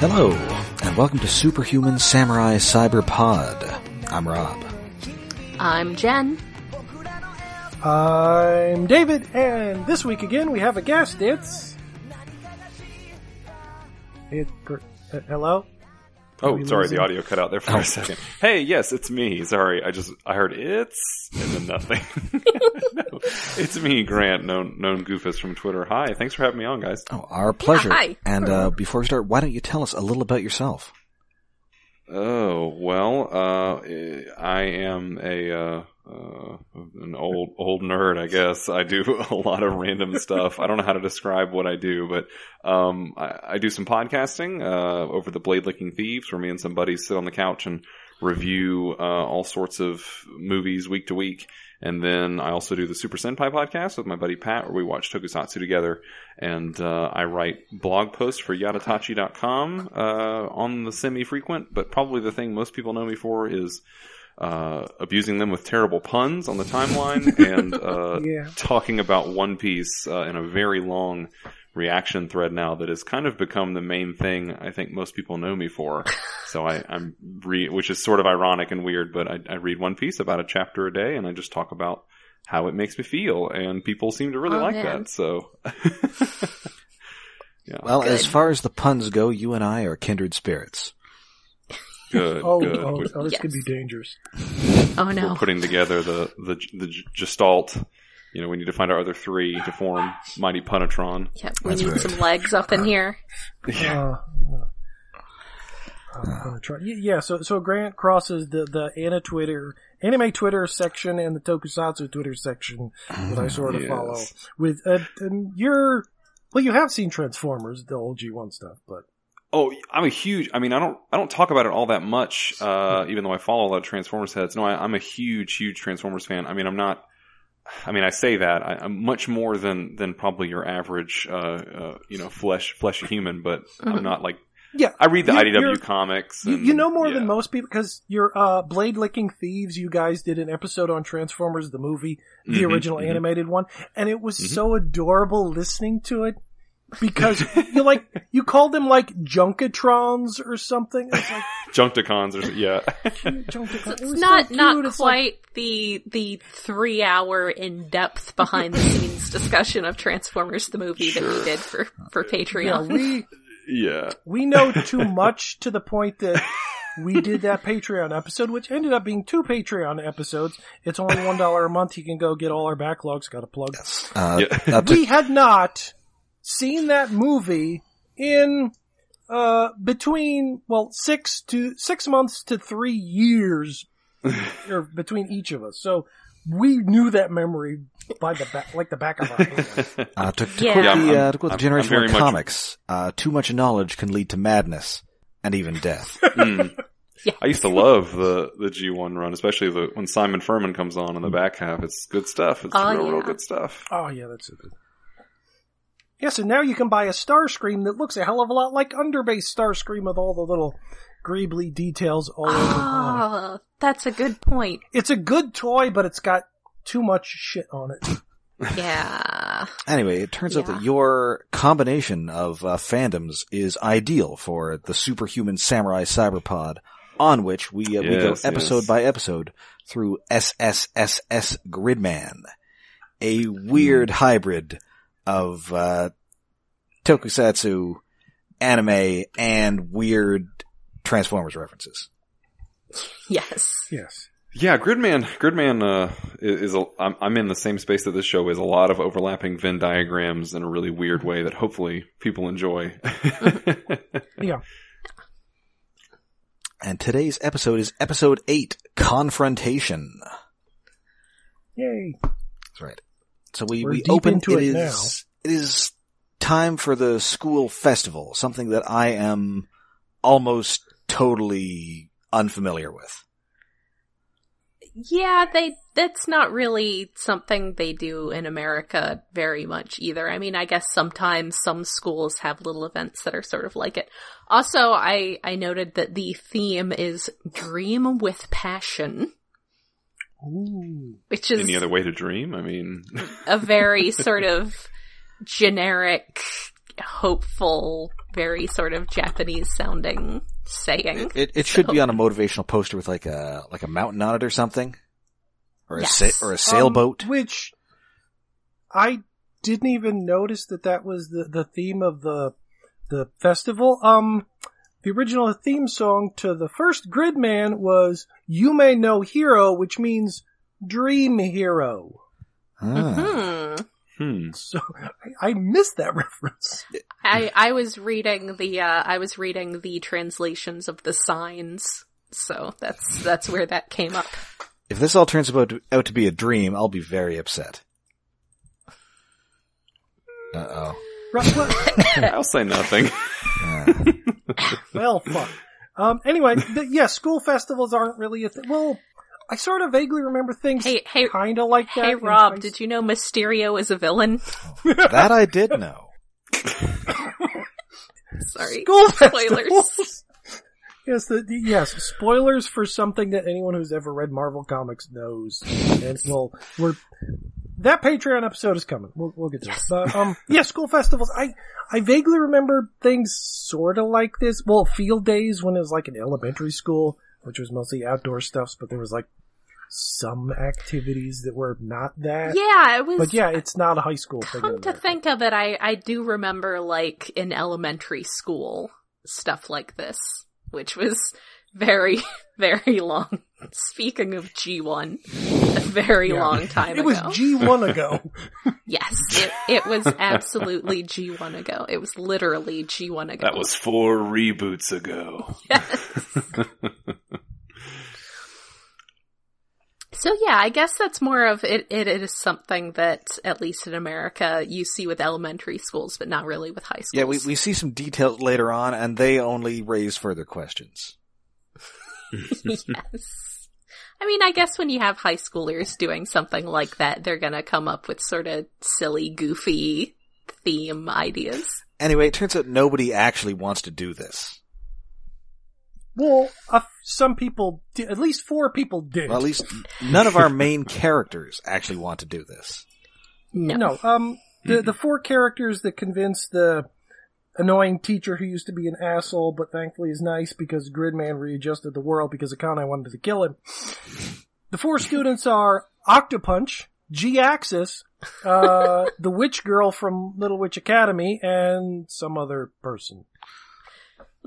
Hello, and welcome to Superhuman Samurai Cyber Pod. I'm Rob. I'm Jen. I'm David, and this week again we have a guest. It's. It, uh, hello? Oh, sorry, losing? the audio cut out there for Oh. a second. Hey, yes, it's me. Sorry, I just I heard it's and then nothing. no, it's me, Grant, known known Goofus from Twitter. Hi, thanks for having me on, guys. Oh, our pleasure. hi. And uh, before we start, why don't you tell us a little about yourself? Oh well, uh, I am a uh, uh, an old old nerd, I guess. I do a lot of random stuff. I don't know how to describe what I do, but um, I, I do some podcasting uh, over the Blade Licking Thieves, where me and some buddies sit on the couch and review uh, all sorts of movies week to week. And then I also do the Super Senpai podcast with my buddy Pat, where we watch Tokusatsu together. And uh, I write blog posts for Yatatachi.com uh, on the semi-frequent, but probably the thing most people know me for is uh, abusing them with terrible puns on the timeline and uh, Yeah. talking about One Piece uh, in a very long reaction thread now that has kind of become the main thing I think most people know me for. So I, I'm re- which is sort of ironic and weird, but I, I read One Piece about a chapter a day and I just talk about how it makes me feel and people seem to really Oh, like man. that. So yeah. Well, Good. as far as the puns go, you and I are kindred spirits. good, Oh, good. oh, oh, this could be dangerous. Oh we're no. putting together the, the, the gestalt. You know, we need to find our other three to form Mighty Punatron. Yeah, we That's need right. some legs up in here. Uh, uh, I'm gonna try. y- Yeah, so so Grant crosses the the Anna Twitter, anime Twitter section and the Tokusatsu Twitter section that I sort of Yes. follow. With uh, and you're well, you have seen Transformers, the old G one stuff, but Oh, I'm a huge. I mean, I don't. I don't talk about it all that much, uh, even though I follow a lot of Transformers heads. No, I, I'm a huge, huge Transformers fan. I mean, I'm not. I mean, I say that I, I'm much more than than probably your average, uh, uh, you know, flesh fleshy human. But I'm not like. yeah, I read the IDW comics. You, and- you know more yeah. than most people because you're uh, Blade Licking Thieves. You guys did an episode on Transformers, the movie, the Mhm, original mhm. animated one, and it was Mhm. so adorable listening to it because you like you called them like Junkatrons or something. It's like Junkticons or yeah. Junkatron. It It's was not so not cute. It's like- quite the the three hour in depth behind the scenes discussion of Transformers the movie that we did for for yeah, Patreon. we yeah. we know too much to the point that we did that Patreon episode, which ended up being two Patreon episodes. It's only one dollar a month. You can go get all our backlogs. Got a plug. Uh, Yeah. we had not seen that movie in uh between well six to six months to three years or between each of us so we knew that memory by the back like the back of our hand uh, to, to Yeah. quote Yeah, the, uh, to quote the I'm- Generation I'm very One much- comics, uh, too much knowledge can lead to madness and even death. Mm. Yeah. I used to love the the G1 run, especially the when Simon Furman comes on in the back half. It's good stuff. It's Oh, real, real good stuff. oh yeah that's it yes and now you can buy a starscream that looks a hell of a lot like underbase starscream with all the little greebly details all over Oh, that's a good point. it's a good toy but it's got too much shit on it Yeah. Anyway, it turns out that your combination of uh, fandoms is ideal for the Superhuman Samurai Cyberpod, on which we uh, we go episode yes. by episode through SSSS Gridman, a weird hybrid of uh, tokusatsu, anime, and weird Transformers references. Yes. yes Yeah, Gridman. Gridman uh, is. is a, I'm, I'm in the same space that this show is. A lot of overlapping Venn diagrams in a really weird way that hopefully people enjoy. yeah And today's episode is episode eight, Confrontation. yay That's right. So we, We're we deep open, into it it is, it is time for the school festival, something that I am almost totally unfamiliar with. Yeah, they that's not really something they do in America very much either. I mean, I guess sometimes some schools have little events that are sort of like it. Also, I I noted that the theme is dream with passion, Ooh. which is Any other way to dream? I mean, a very sort of generic hopeful, very sort of Japanese sounding saying. It it should be on a motivational poster with like a like a mountain on it or something, or a sa- or a sailboat. Um, which I didn't even notice that that was the, the theme of the the festival. Um, the original theme song to the first Gridman was Yume no Hero," which means dream hero. Ah. Hmm. Hmm. So I, I missed that reference. I I was reading the uh I was reading the translations of the signs. So that's that's where that came up. If this all turns out to, out to be a dream, I'll be very upset. Uh oh. Right, well, I'll say nothing. well, fuck. Um, anyway, the, yeah, school festivals aren't really a thing. Well, I sort of vaguely remember things Hey hey kind of like that. hey in Rob, high did you know Mysterio is a villain? that I did know. Sorry. School Spoilers. festivals. Yes, the, the- yes, spoilers for something that anyone who's ever read Marvel comics knows. And well, we're that Patreon episode is coming. We'll we'll get to it. But um, yeah, school festivals. I I vaguely remember things sort of like this. Well, field days when it was like an elementary school, which was mostly outdoor stuffs, but there was like some activities that were not that. Yeah, it was But yeah, it's not a high school thing. Come to think of it, I, I do remember like in elementary school stuff like this, which was very, very long. Speaking of G1, a very Yeah. long time it ago. was G one ago. yes, it, it was absolutely G1 ago. It was literally G1 ago. That was four reboots ago. Yes. So yeah, I guess that's more of it. It is something that, at least in America, you see with elementary schools, but not really with high schools. Yeah, we we see some details later on, and they only raise further questions. yes. I mean, I guess when you have high schoolers doing something like that, they're gonna come up with sort of silly, goofy theme ideas. Anyway, it turns out nobody actually wants to do this. Well, uh, some people, di- at least four people did. Well, at least none of our main characters actually want to do this. No. No, um, the the four characters that convinced the annoying teacher who used to be an asshole, but thankfully is nice because Gridman readjusted the world because Akane wanted to kill him. The four students are Octopunch, G-Axis, uh, the witch girl from Little Witch Academia, and some other person.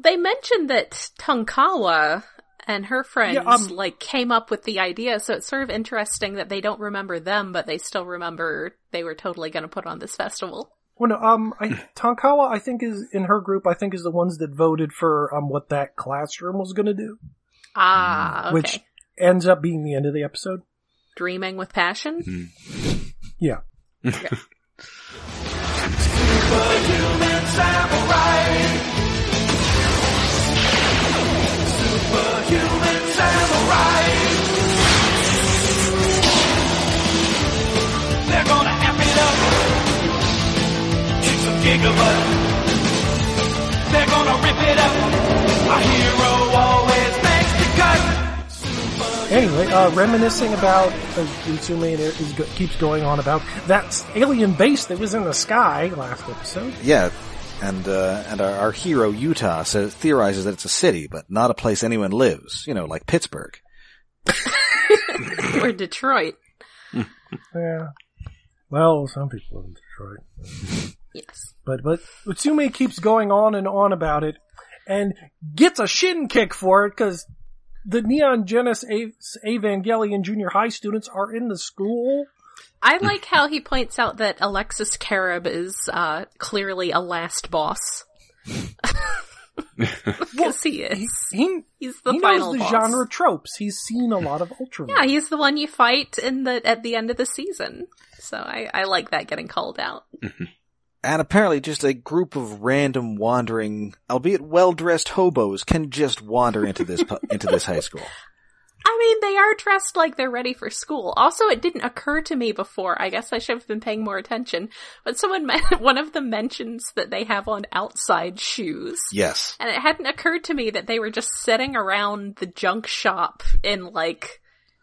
They mentioned that Tonkawa and her friends Yeah, um, like came up with the idea, so it's sort of interesting that they don't remember them, but they still remember they were totally going to put on this festival. Well, no, um, I, Tonkawa, I think is in her group. I think is the ones that voted for um what that classroom was going to do, Ah, okay. which ends up being the end of the episode. Dreaming with passion. Yeah. They're gigabutt. They're gonna rip it up. A hero always makes the cut. Anyway, uh, reminiscing about, uh, Utsumi is, go- keeps going on about that alien base that was in the sky last episode. Yeah, and uh, and our, our hero Yuta says theorizes that it's a city, but not a place anyone lives. You know, like Pittsburgh. or Detroit. Yeah. Well, some people live in Detroit. Yes. But, but Utsumi keeps going on and on about it and gets a shin kick for it because the Neon Genesis Evangelion junior high students are in the school. I like how he points out that Alexis Kerib is uh, clearly a last boss. Because he is. He, He's the he final knows the boss. genre tropes. He's seen a lot of Ultraman. Yeah, he's the one you fight in the at the end of the season. So I, I like that getting called out. And apparently just a group of random wandering, albeit well-dressed hobos can just wander into this, pu- into this high school. I mean, they are dressed like they're ready for school. Also, it didn't occur to me before. I guess I should have been paying more attention. But someone, one of them mentions that they have on outside shoes. Yes. And it hadn't occurred to me that they were just sitting around the junk shop in like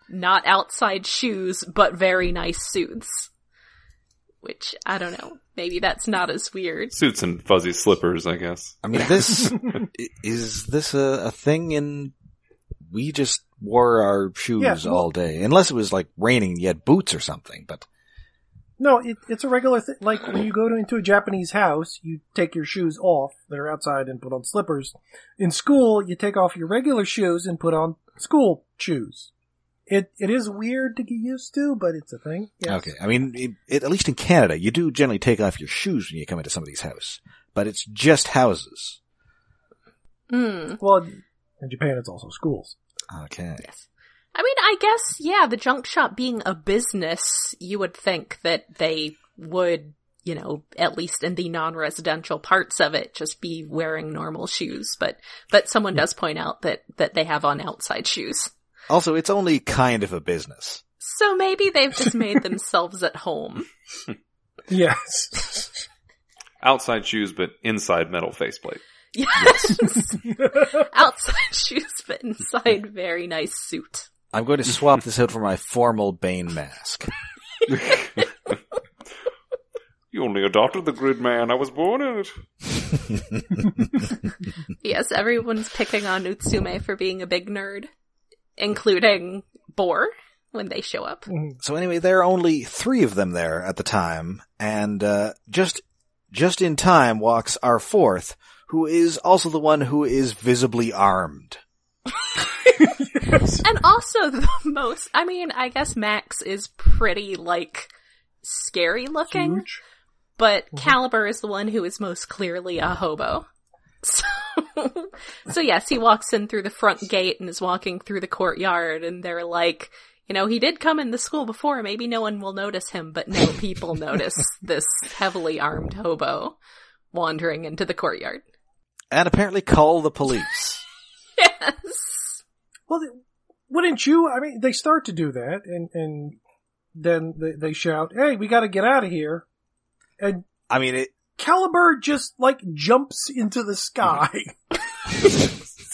not outside shoes, but very nice suits. Which I don't know. Maybe that's not as weird. Suits and fuzzy slippers, I guess. I mean, this is this a, a thing in? We just wore our shoes Yeah, all day, unless it was like raining. You had boots or something, but No, it, it's a regular thing. Like when you go to, into a Japanese house, you take your shoes off that are outside and put on slippers. In school, you take off your regular shoes and put on school shoes. It it is weird to get used to, but it's a thing. Yes. okay. I mean, it, it, at least in Canada, you do generally take off your shoes when you come into somebody's house, but it's just houses. Hmm. Well, in Japan, it's also schools. Okay. Yes. I mean, I guess, yeah, the junk shop being a business, you would think that they would, you know, at least in the non-residential parts of it, just be wearing normal shoes. But, but someone does point out that, that they have on outside shoes. Also, it's only kind of a business. So maybe they've just made themselves at home. Yes. Outside shoes, but inside metal faceplate. Yes. outside shoes, but inside very nice suit. I'm going to swap this out for my formal Bane mask. You only adopted the Gridman. I was born in it. Yes, everyone's picking on Utsumi for being a big nerd, including Borr when they show up. So anyway, there are only three of them there at the time, and uh, just just in time walks our fourth, who is also the one who is visibly armed. And also the most, I mean, I guess Max is pretty, like, scary looking, Huge. but Calibur is the one who is most clearly a hobo. So, so yes, he walks in through the front gate and is walking through the courtyard and they're like, you know, he did come in the school before, maybe no one will notice him, but no people notice this heavily armed hobo wandering into the courtyard. And apparently call the police. Yes. Well, wouldn't you? I mean, they start to do that, and and then they, they shout, "Hey, we got to get out of here!" And I mean, it, Calibur just like jumps into the sky.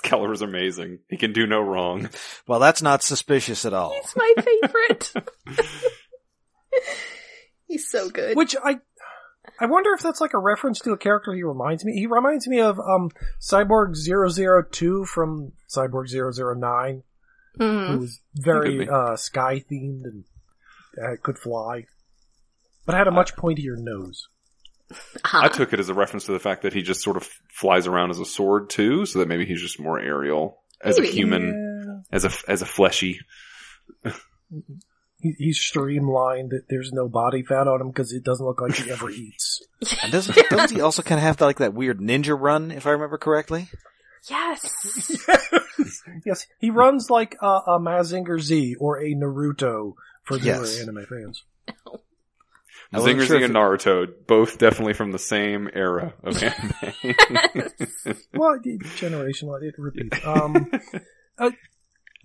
Calibur's amazing. He can do no wrong. well, that's not suspicious at all. He's my favorite. He's so good. Which I, I wonder if that's like a reference to a character he reminds me. He reminds me of um Cyborg 002 from Cyborg 009, Mhm. who was very uh, sky themed and uh, could fly, but had a much pointier nose. Uh-huh. I took it as a reference to the fact that he just sort of flies around as a sword too, so that maybe he's just more aerial as a human, as a as a fleshy. He, he's streamlined. There's no body fat on him because it doesn't look like he ever eats. And doesn't, doesn't he also kind of have like that weird ninja run, if I remember correctly? Yes. yes, he runs like a, a Mazinger Z or a Naruto for newer Yes. anime fans. I Zinger sure Z if and Naruto, both definitely from the same era of anime. Well, generational, it repeats. Um, uh,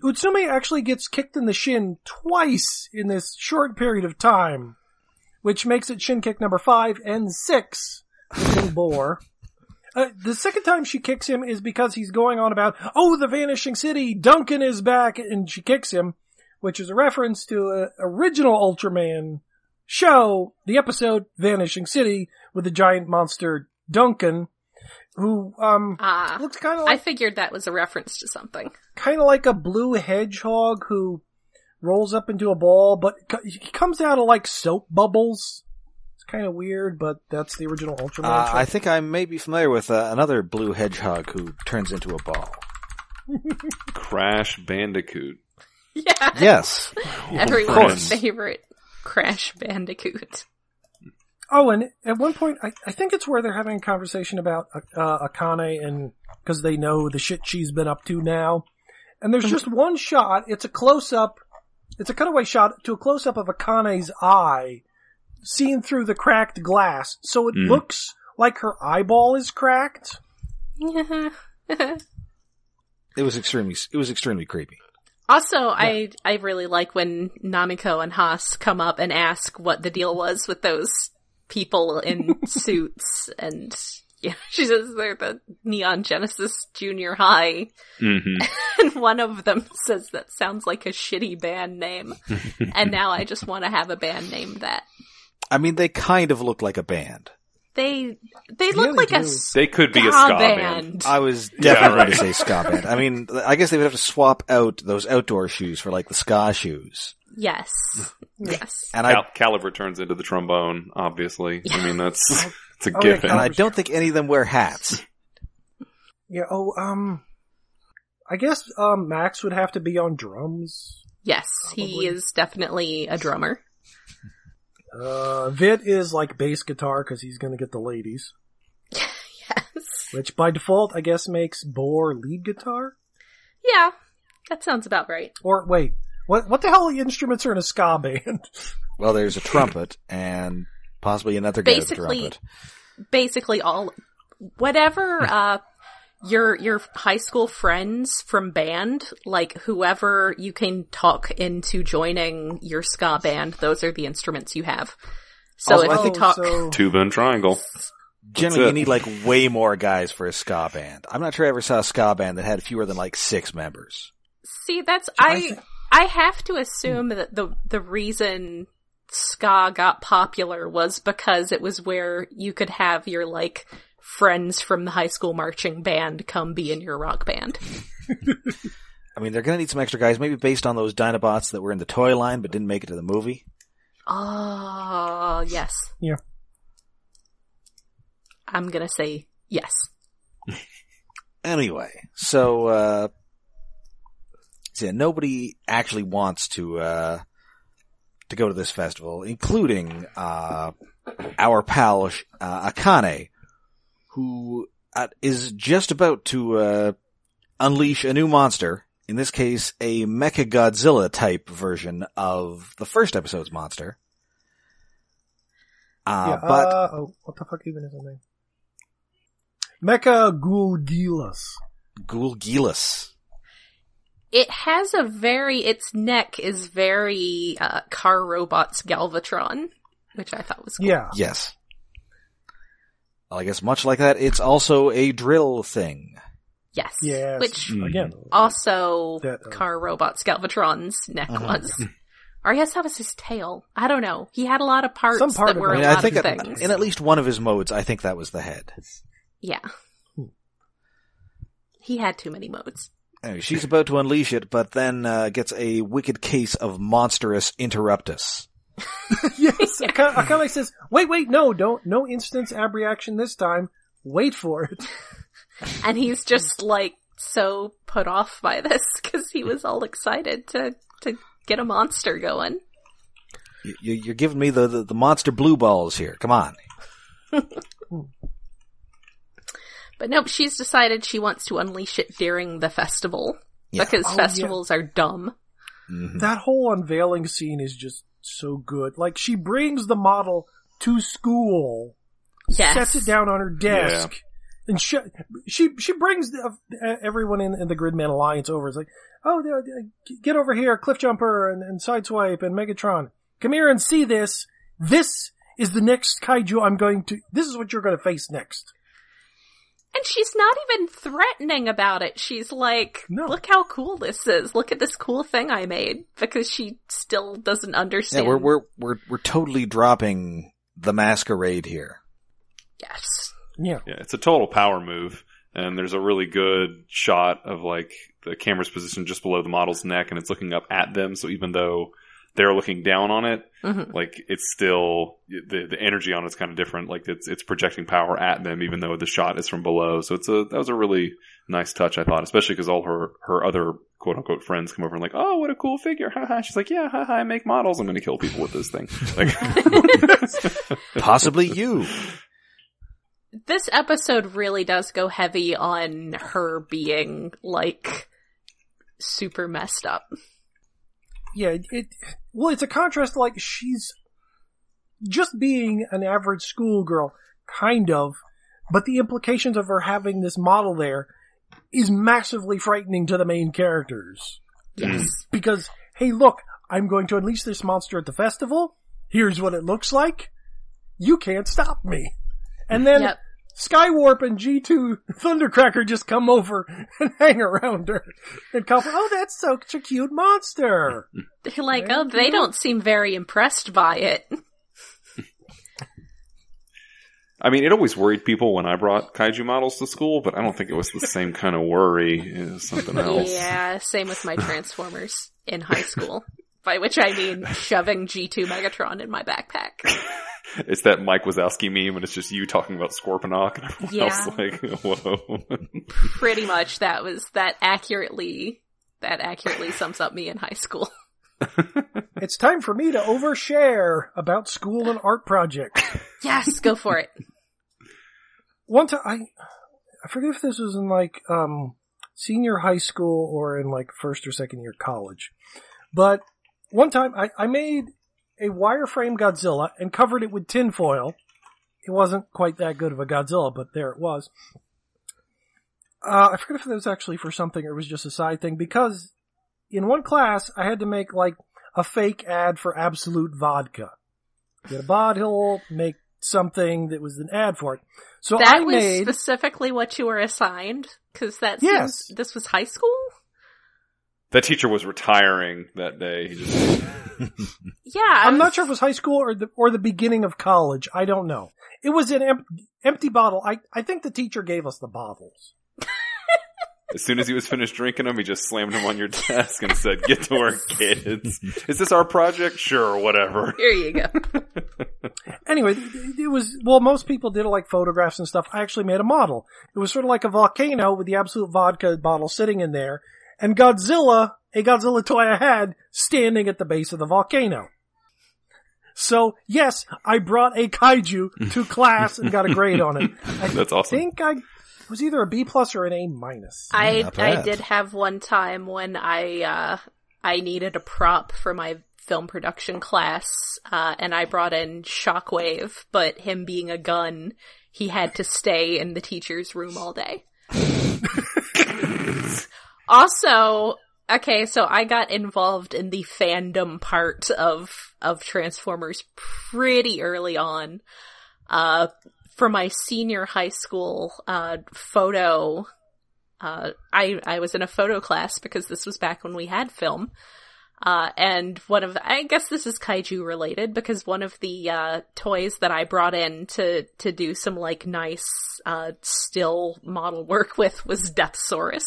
Utsumi actually gets kicked in the shin twice in this short period of time, which makes it shin kick number five and six Little Boar. Uh, the second time she kicks him is because he's going on about, oh, the vanishing city, Duncan is back, and she kicks him, which is a reference to a original Ultraman show, the episode Vanishing City, with the giant monster Duncan, who, um, Ah. looks kind of I figured that was a reference to something. kind of like a blue hedgehog who rolls up into a ball, but co- he comes out of like soap bubbles. It's kind of weird, but that's the original Ultraman. Uh. I think I may be familiar with uh, another blue hedgehog who turns into a ball. Crash Bandicoot. Yeah. Yes. Everyone's friends. favorite Crash Bandicoot. oh, and at one point, I, I think it's where they're having a conversation about uh, Akane and because they know the shit she's been up to now. And there's just one shot. It's a close up. It's a cutaway shot to a close up of Akane's eye, seen through the cracked glass. So it Mm. looks like her eyeball is cracked. It was extremely, it was extremely creepy. Also, I I really like when Namiko and Hass come up and ask what the deal was with those people in suits, and yeah, she says they're the Neon Genesis Junior High, hmm and one of them says that sounds like a shitty band name, and now I just want to have a band named that. I mean, they kind of look like a band. They they Yeah, look they like a ska They could be a ska band. I was definitely right. going to say ska band. I mean, I guess they would have to swap out those outdoor shoes for like the ska shoes. Yes. yes. And I Cal- Calibur turns into the trombone, obviously. I mean, that's it's a Oh, yeah, given. and I don't think any of them wear hats. Yeah. Oh, um, I guess um Max would have to be on drums. Yes, he Probably. is definitely a drummer. Uh, Vit is like bass guitar because he's gonna get the ladies, Yes. which by default I guess makes Borr lead guitar. Yeah. That sounds about right. Or wait, what what the hell The instruments are in a ska band? Well, there's a trumpet and possibly another guy with a Basically- trumpet. Basically all whatever uh your your high school friends from band, like whoever you can talk into joining your ska band, those are the instruments you have. So Also, if I you think- talk so, Tuba and triangle. Generally, you need like way more guys for a ska band. I'm not sure I ever saw a ska band that had fewer than like six members. See, that's I I thi- I have to assume hmm. that the the reason ska got popular was because it was where you could have your like friends from the high school marching band come be in your rock band. I mean, they're gonna need some extra guys, maybe based on those Dinobots that were in the toy line but didn't make it to the movie. Oh, yes. Yeah. I'm gonna say yes. Anyway, so uh so yeah, nobody actually wants to uh to go to this festival, including uh our pal uh, Akane, who uh, is just about to uh unleash a new monster. In this case, a Mecha Godzilla type version of the first episode's monster. Uh, yeah, but uh, oh, what the fuck even is the name? Mecha Gulgilas. Ghoul Gillis. It has a very its neck is very uh car robots Galvatron, which I thought was cool. Yeah. Yes. Well, I guess much like that, it's also a drill thing. Yes. Yes. Which Mm. Again. also That, uh, car robot Galvatron's neck Uh-huh. was. Or I guess that was his tail. I don't know. He had a lot of parts Some part that were it. I a mean, I lot think of at- in at least one of his modes, I think that was the head. yeah. He had too many modes. Anyway, she's about to unleash it, but then uh, gets a wicked case of monstrous interruptus. yes. Akane, Akane says, wait, wait, no, don't, no instance abreaction this time. Wait for it. And he's just like so put off by this because he was all excited to, to get a monster going. You, you- you're giving me the, the, the monster blue balls here. Come on. But nope, she's decided she wants to unleash it during the festival. Yeah. Because Oh, yeah. festivals are dumb. Mhm. That whole unveiling scene is just so good. Like, she brings the model to school, Yes. sets it down on her desk, and she, she, she brings the, uh, everyone in, in the Gridman Alliance over. It's like, oh, get over here, Cliffjumper and, and Sideswipe and Megatron. Come here and see this. This is the next kaiju I'm going to, this is what you're going to face next. And she's not even threatening about it. She's like, No. look how cool this is. Look at this cool thing I made. Because she still doesn't Yeah, understand. we're, we're, we're, we're totally dropping the masquerade here. yes. Yeah. Yeah, it's a total power move. And there's a really good shot of like the camera's positioned just below the model's neck and it's looking up at them. So even though they're looking down on it, Mhm. like it's still the the energy on it's kind of different. Like it's it's projecting power at them, even though the shot is from below. So it's a that was a really nice touch, I thought, especially because all her her other quote unquote friends come over and like, oh, what a cool figure, haha. She's like, yeah, haha, I make models. I'm going to kill people with this thing. Like, Possibly you. This episode really does go heavy on her being like super messed up. Yeah, it, it well, it's a contrast. Like she's just being an average schoolgirl, kind of, but the implications of her having this model there is massively frightening to the main characters. Yes. Mm. Because, hey, look, I'm going to unleash this monster at the festival. Here's what it looks like. You can't stop me. And then Yep. Skywarp and G2 Thundercracker just come over and hang around her and call, oh, that's such a cute monster. They're like, Thank oh, they don't seem very impressed by it. I mean, it always worried people when I brought kaiju models to school, but I don't think it was the same kind of worry as something else. Yeah, same with my Transformers in high school. By which I mean shoving G2 Megatron in my backpack. It's that Mike Wazowski meme, and it's just you talking about Scorponok, and everyone Yeah. else like, whoa. Pretty much that was, that accurately, that accurately sums up me in high school. It's time for me to overshare about school and art projects. Yes, go for it. One time, I, I forget if this was in like, um, senior high school or in like first or second year college. But one time I, I made a wireframe Godzilla and covered it with tinfoil. It wasn't quite that good of a Godzilla, but there it was. Uh, I forget if it was actually for something or it was just a side thing because in one class I had to make like a fake ad for Absolut Vodka. Get a bottle, make something that was an ad for it. So That I was made specifically what you were assigned? Cause that Yes. seems, this was high school? That teacher was retiring that day. He just, Yeah. I I'm not sure if it was high school or the or the beginning of college. I don't know. It was an em- empty bottle. I I think the teacher gave us the bottles. as soon as he was finished drinking them, he just slammed them on your desk and said, "Get to work, kids. Is this our project? Sure, whatever." Here you go. Anyway, it it was well. Most people did like photographs and stuff. I actually made a model. It was sort of like a volcano with the Absolut vodka bottle sitting in there, and Godzilla, a Godzilla toy I had, standing at the base of the volcano. So yes, I brought a kaiju to class and got a grade on it. I That's awesome. I think I was either a B plus or an A minus. I I did have one time when I uh I needed a prop for my film production class, uh, and I brought in Shockwave, but him being a gun, he had to stay in the teacher's room all day. also, okay, so I got involved in the fandom part of of Transformers pretty early on. Uh, for my senior high school uh, photo uh, I, I was in a photo class because this was back when we had film. Uh, and one of, I guess this is kaiju related because one of the, uh, toys that I brought in to, to do some like nice, uh, still model work with was Deathsaurus.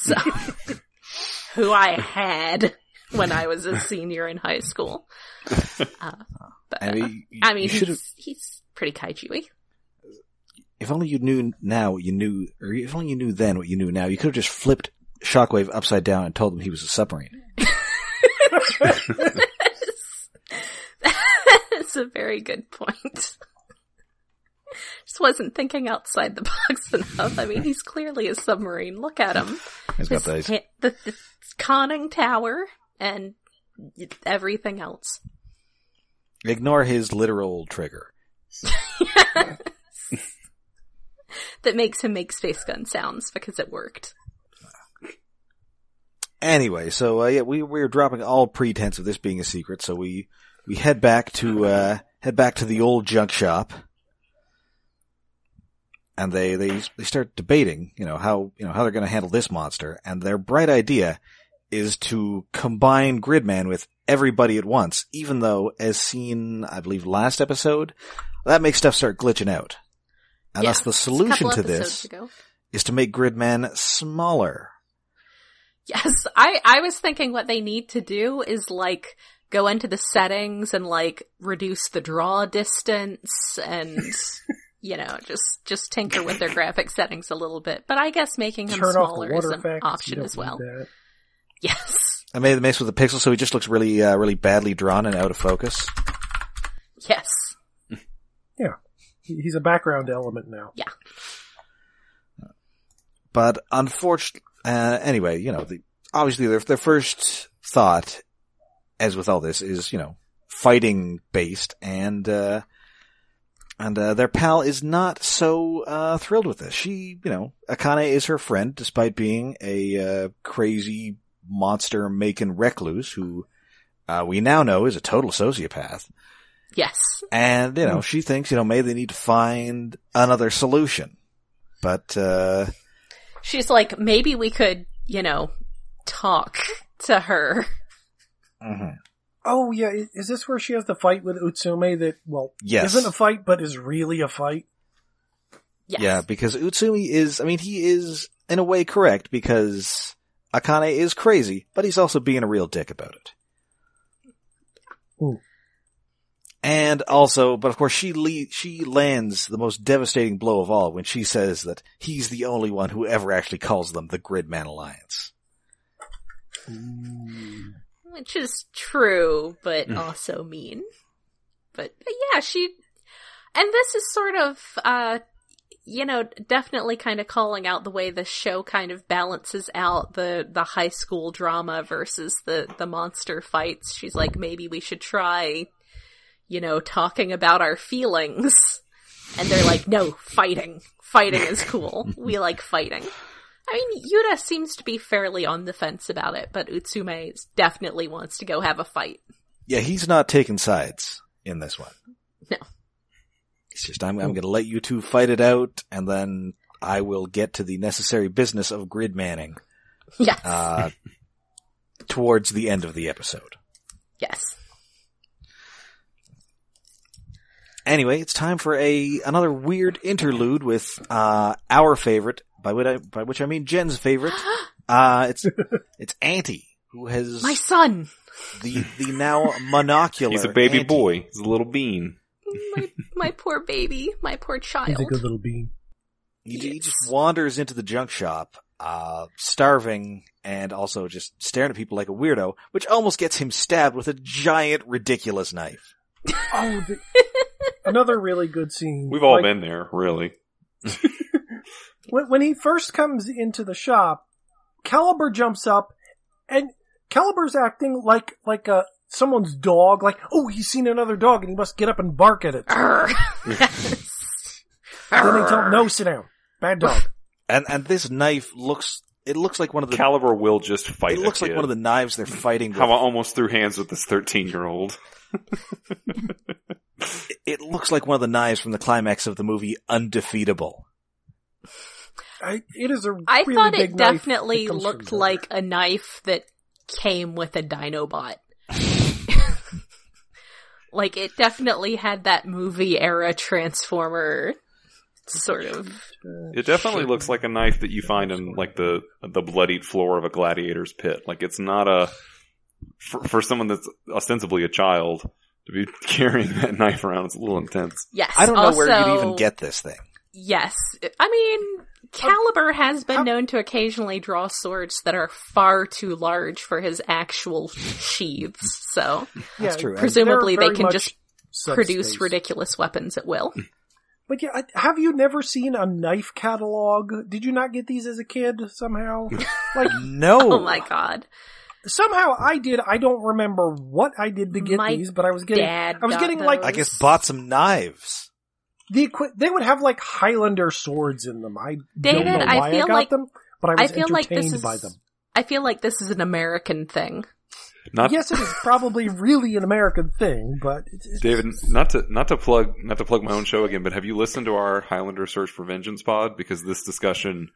So, who I had when I was a senior in high school. Uh, but, I mean, I mean, you should have. he's, he's pretty kaiju-y. If only you knew now what you knew, or if only you knew then what you knew now, you could have just flipped Shockwave upside down and told him he was a submarine. That's a very good point. Just wasn't thinking outside the box enough. I mean, he's clearly a submarine. Look at him. He's got those. the, the conning tower and everything else. Ignore his literal trigger. That makes him make space gun sounds because it worked. Anyway, so uh, yeah, we we're dropping all pretense of this being a secret. So we we head back to uh, head back to the old junk shop, and they they they start debating, you know how you know how they're going to handle this monster. And their bright idea is to combine Gridman with everybody at once, even though, as seen, I believe last episode, that makes stuff start glitching out. And Yeah, thus the solution to this ago. is to make Gridman smaller. Yes, I, I was thinking what they need to do is like go into the settings and like reduce the draw distance and you know just just tinker with their graphic settings a little bit. But I guess making him Turn off the smaller is an effects. Option as well. Yes, I made the mix with the pixel, so he just looks really, uh, really badly drawn and out of focus. yes, yeah, He's a background element now. Yeah. But unfortunately, uh, anyway, you know, the, obviously their, their first thought, as with all this, is, you know, fighting based and, uh, and, uh, their pal is not so, uh, thrilled with this. She, you know, Akane is her friend despite being a, uh, crazy monster making recluse who, uh, we now know is a total sociopath. yes. And, you know, she thinks, you know, maybe they need to find another solution. But, uh, She's like, maybe we could, you know, talk to her. mhm. Oh yeah, is this where she has the fight with Utsumi that well Yes. isn't a fight but is really a fight? Yes. Yeah, because Utsumi is, I mean, he is in a way correct because Akane is crazy, but he's also being a real dick about it. Ooh. And also, but of course she le- she lands the most devastating blow of all when she says that he's the only one who ever actually calls them the Gridman Alliance. Hmm. Which is true, but Mm. also mean. But, but yeah, she, and this is sort of, uh, you know, definitely kind of calling out the way the show kind of balances out the, the high school drama versus the, the monster fights. She's like, maybe we should try, you know, talking about our feelings. And they're like, no, fighting. Fighting is cool. we like fighting. I mean, Yuta seems to be fairly on the fence about it, but Utsumi definitely wants to go have a fight. Yeah, he's not taking sides in this one. No. It's just, I'm, I'm gonna let you two fight it out, and then I will get to the necessary business of grid manning, Yes. uh, towards the end of the episode. yes. Anyway, it's time for a another weird interlude with uh our favorite, by which I by which I mean Jen's favorite. Uh it's it's Anti, who has My son. the the now monocular. He's a baby Anti. boy. He's a little bean. My, my poor baby. My poor child. He's a good little bean. He, he just wanders into the junk shop, uh, starving and also just staring at people like a weirdo, which almost gets him stabbed with a giant, ridiculous knife. Oh, the, another really good scene. We've all Like, been there, really. when, when he first comes into the shop. Calibur jumps up, and Calibur's acting like like a someone's dog. Like, oh, he's seen another dog, and he must get up and bark at it. Then they tell him, "No, sit down, bad dog." And and this knife looks it looks like one of the Caliber will just fight. it looks a like one of the knives they're fighting with. How I almost threw hands with this thirteen-year-old. it looks like one of the knives from the climax of the movie Undefeatable. I, it is a I really thought big it definitely that looked like a knife that came with a Dinobot. like it definitely had that movie era Transformer sort of. It definitely looks like a knife that you find in like the the bloodied floor of a gladiator's pit. Like it's not a for, for someone that's ostensibly a child to be carrying that knife around. It's a little intense. Yes. I don't know where you'd even get this thing. Yes. I mean, Calibur has been oh. known to occasionally draw swords that are far too large for his actual sheaths, so Yeah, true. Presumably they're they very can just subspace. produce ridiculous weapons at will. But yeah, have you never seen a knife catalog? Did you not get these as a kid somehow? like No. Oh my god. somehow I did. I don't remember what I did to get My these, but I was getting. Dad I was got getting like I guess bought some knives. The equi- They would have like Highlander swords in them. I David, don't know I why I, feel got like- them, but I I was feel like entertained this is by them. I feel like this is an American thing. Not Yes, it is probably really an American thing, but it's, it's, David, not to not to plug not to plug my own show again, but have you listened to our Highlander Search for Vengeance pod? Because this discussion,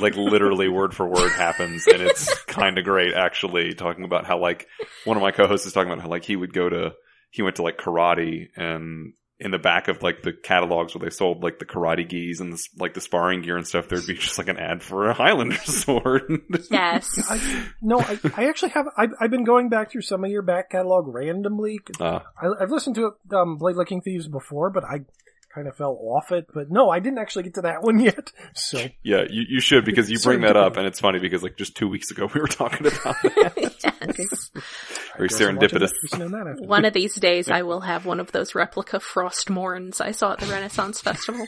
like literally word for word, happens, and it's kind of great actually. Talking about how like one of my co-hosts is talking about how like he would go to he went to like karate and. In the back of like the catalogs where they sold like the karate gis and the, like the sparring gear and stuff, there'd be just like an ad for a Highlander sword. Yes. I, no, I, I actually have. I've, I've been going back through some of your back catalog randomly. uh, I, I've listened to um, Blade Licking Thieves before, but I kind of fell off it. But no, I didn't actually get to that one yet. So yeah, you, you should because you bring that up and it's funny because like just two weeks ago we were talking about it. yes. Very guess serendipitous. On. One of these days I will have one of those replica Frostmournes I saw at the Renaissance Festival.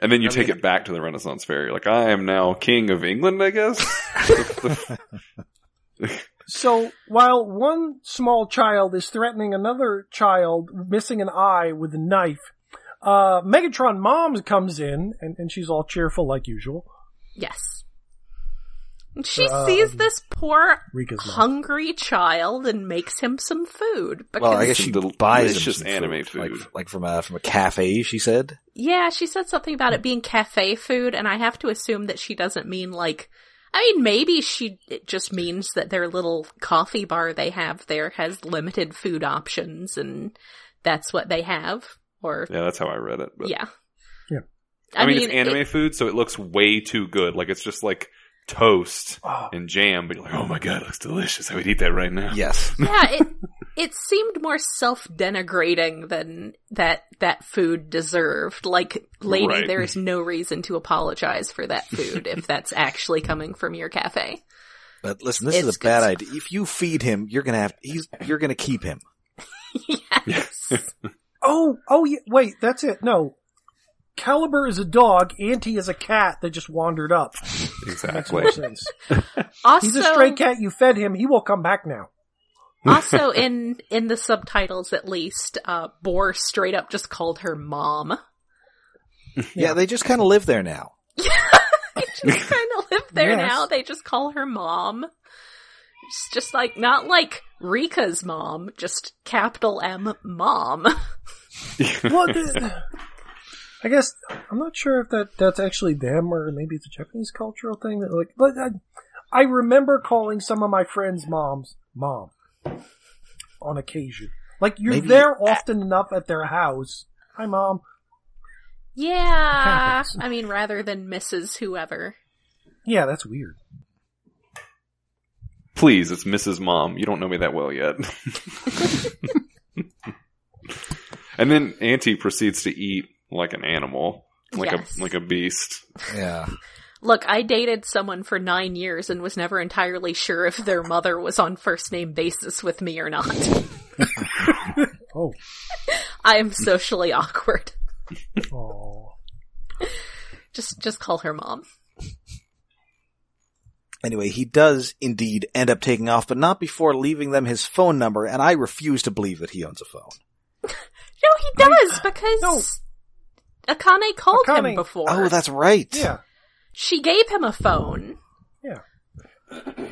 And then you take it back to the Renaissance Fair. You're like, I am now king of England, I guess. So while one small child is threatening another child missing an eye with a knife, uh, Megatron mom comes in and, and she's all cheerful like usual. Yes. And She Um, sees this poor, Rikka's mom. hungry child and makes him some food. Because, Well, I guess she buys him delicious some anime food, food. like, like from a from a cafe. She said. yeah, she said something about it being cafe food, and I have to assume that she doesn't mean like I mean, maybe she, it just means that their little coffee bar they have there has limited food options and that's what they have. Or, Yeah, that's how I read it. But. yeah. Yeah. I, mean, it's anime it- food, so it looks way too good. Like it's just like toast Oh, and jam, but you're like, oh my god, it looks delicious. I would eat that right now. Yes. yeah, it, it seemed more self-denigrating than that, that food deserved. Like, lady, Right. there is no reason to apologize for that food if that's actually coming from your cafe. But listen, this It's is a bad stuff. idea. If you feed him, you're gonna have, he's, you're gonna keep him. yes. oh, oh, yeah, wait, that's it. No. Calibur is a dog, Anti is a cat that just wandered up. Makes Exactly. more sense. Also, He's a stray cat, you fed him, he will come back now. also in in the subtitles at least uh Borr straight up just called her mom Yeah, they just kind of live there now. they just kind of live there Yes. now they just call her mom it's just like not like rikka's mom just capital m mom Well, the, I guess I'm not sure if that that's actually them or maybe it's a Japanese cultural thing. That like, but I, I remember calling some of my friends' moms mom on occasion. Like you're Maybe- there often enough at their house. Hi, mom. yeah i mean rather than mrs whoever Yeah, that's weird. Please, it's Mrs. Mom. You don't know me that well yet. and then Anti proceeds to eat like an animal, like Yes. a like a beast. Yeah. look i dated someone for nine years and was never entirely sure if their mother was on first name basis with me or not Oh, i am socially awkward oh. just just call her mom Anyway, he does indeed end up taking off, but not before leaving them his phone number, and I refuse to believe that he owns a phone. No, he does because no. Akane called him before. Oh, that's right. Yeah, she gave him a phone. yeah.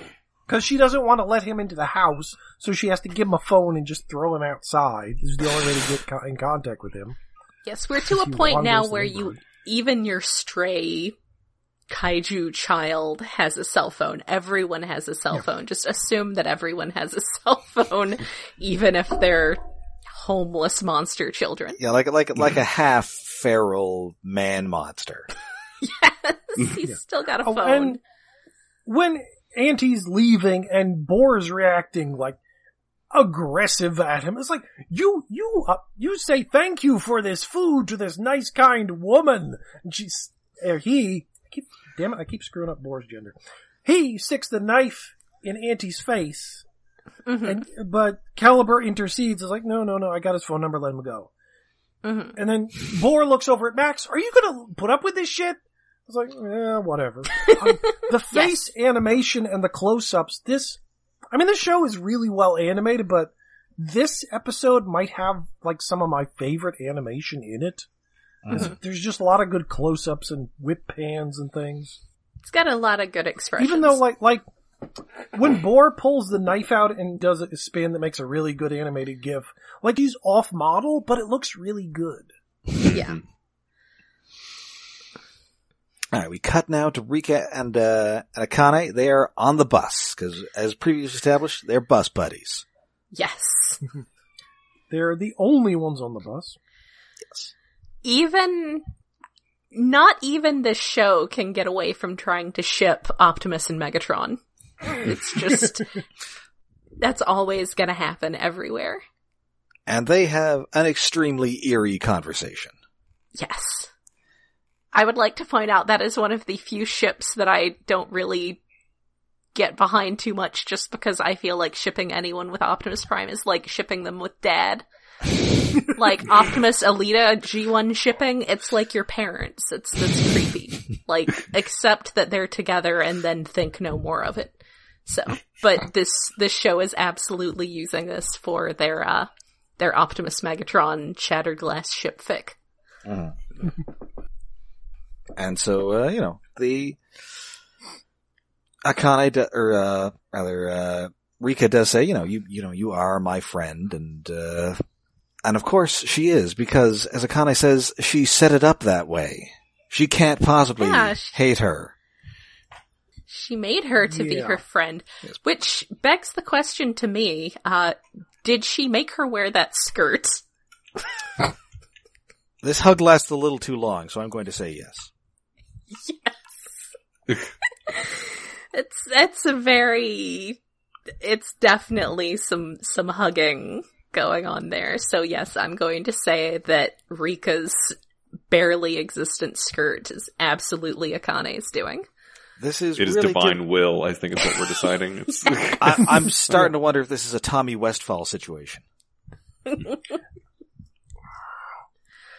Because she doesn't want to let him into the house, so she has to give him a phone and just throw him outside. This is the only way to get co- in contact with him. Yes, we're to a point now where you even your stray kaiju child has a cell phone. Everyone has a cell phone. Just assume that everyone has a cell phone, even if they're homeless monster children. Yeah, like like like a half feral man monster. Yes, he's still got a Oh, phone. and when Anti's leaving and Borr's reacting like aggressive at him, it's like you you uh, you say thank you for this food to this nice kind woman, and she's or he keep damn it I keep screwing up Borr's gender. He sticks the knife in Anti's face, Mhm, and but Calibur intercedes. Is like no no no I got his phone number, let him go. Mhm. And then Borr looks over at Max. Are you gonna put up with this shit? I was like, yeah, whatever. Um, the face animation and the close-ups. This, I mean, this show is really well animated, but this episode might have like some of my favorite animation in it. 'Cause There's just a lot of good close-ups and whip pans and things. It's got a lot of good expressions. Even though, like, like when Borr pulls the knife out and does a spin that makes a really good animated GIF, like he's off model, but it looks really good. yeah. All right, we cut now to Rikka and uh, and Akane. They are on the bus because, as previously established, they're bus buddies. Yes. They're the only ones on the bus. Yes, even not even this show can get away from trying to ship Optimus and Megatron. It's just that's always going to happen everywhere. And they have an extremely eerie conversation. Yes. I would like to point out that is one of the few ships that I don't really get behind too much just because I feel like shipping anyone with Optimus Prime is like shipping them with dad. like Optimus Alita G1 shipping, it's like your parents. It's that's creepy. Like accept that they're together and then think no more of it. So, but this this show is absolutely using this for their uh their Optimus Megatron Shattered Glass ship fic. And so, uh, you know, the Akane, do, or, uh, rather, uh, Rikka does say, you know, you, you know, you are my friend and, uh, and of course she is because as Akane says, she set it up that way. She can't possibly Yeah, she- hate her. She made her to be her friend, which begs the question to me, uh, did she make her wear that skirt? This hug lasts a little too long, so I'm going to say yes. yes. It's, it's a very, it's definitely some, some hugging going on there. So yes, I'm going to say that Rikka's barely existent skirt is absolutely Akane's doing. This is It is really divine good- will, I think is what we're deciding. It's, I, I'm starting to wonder if this is a Tommy Westphall situation.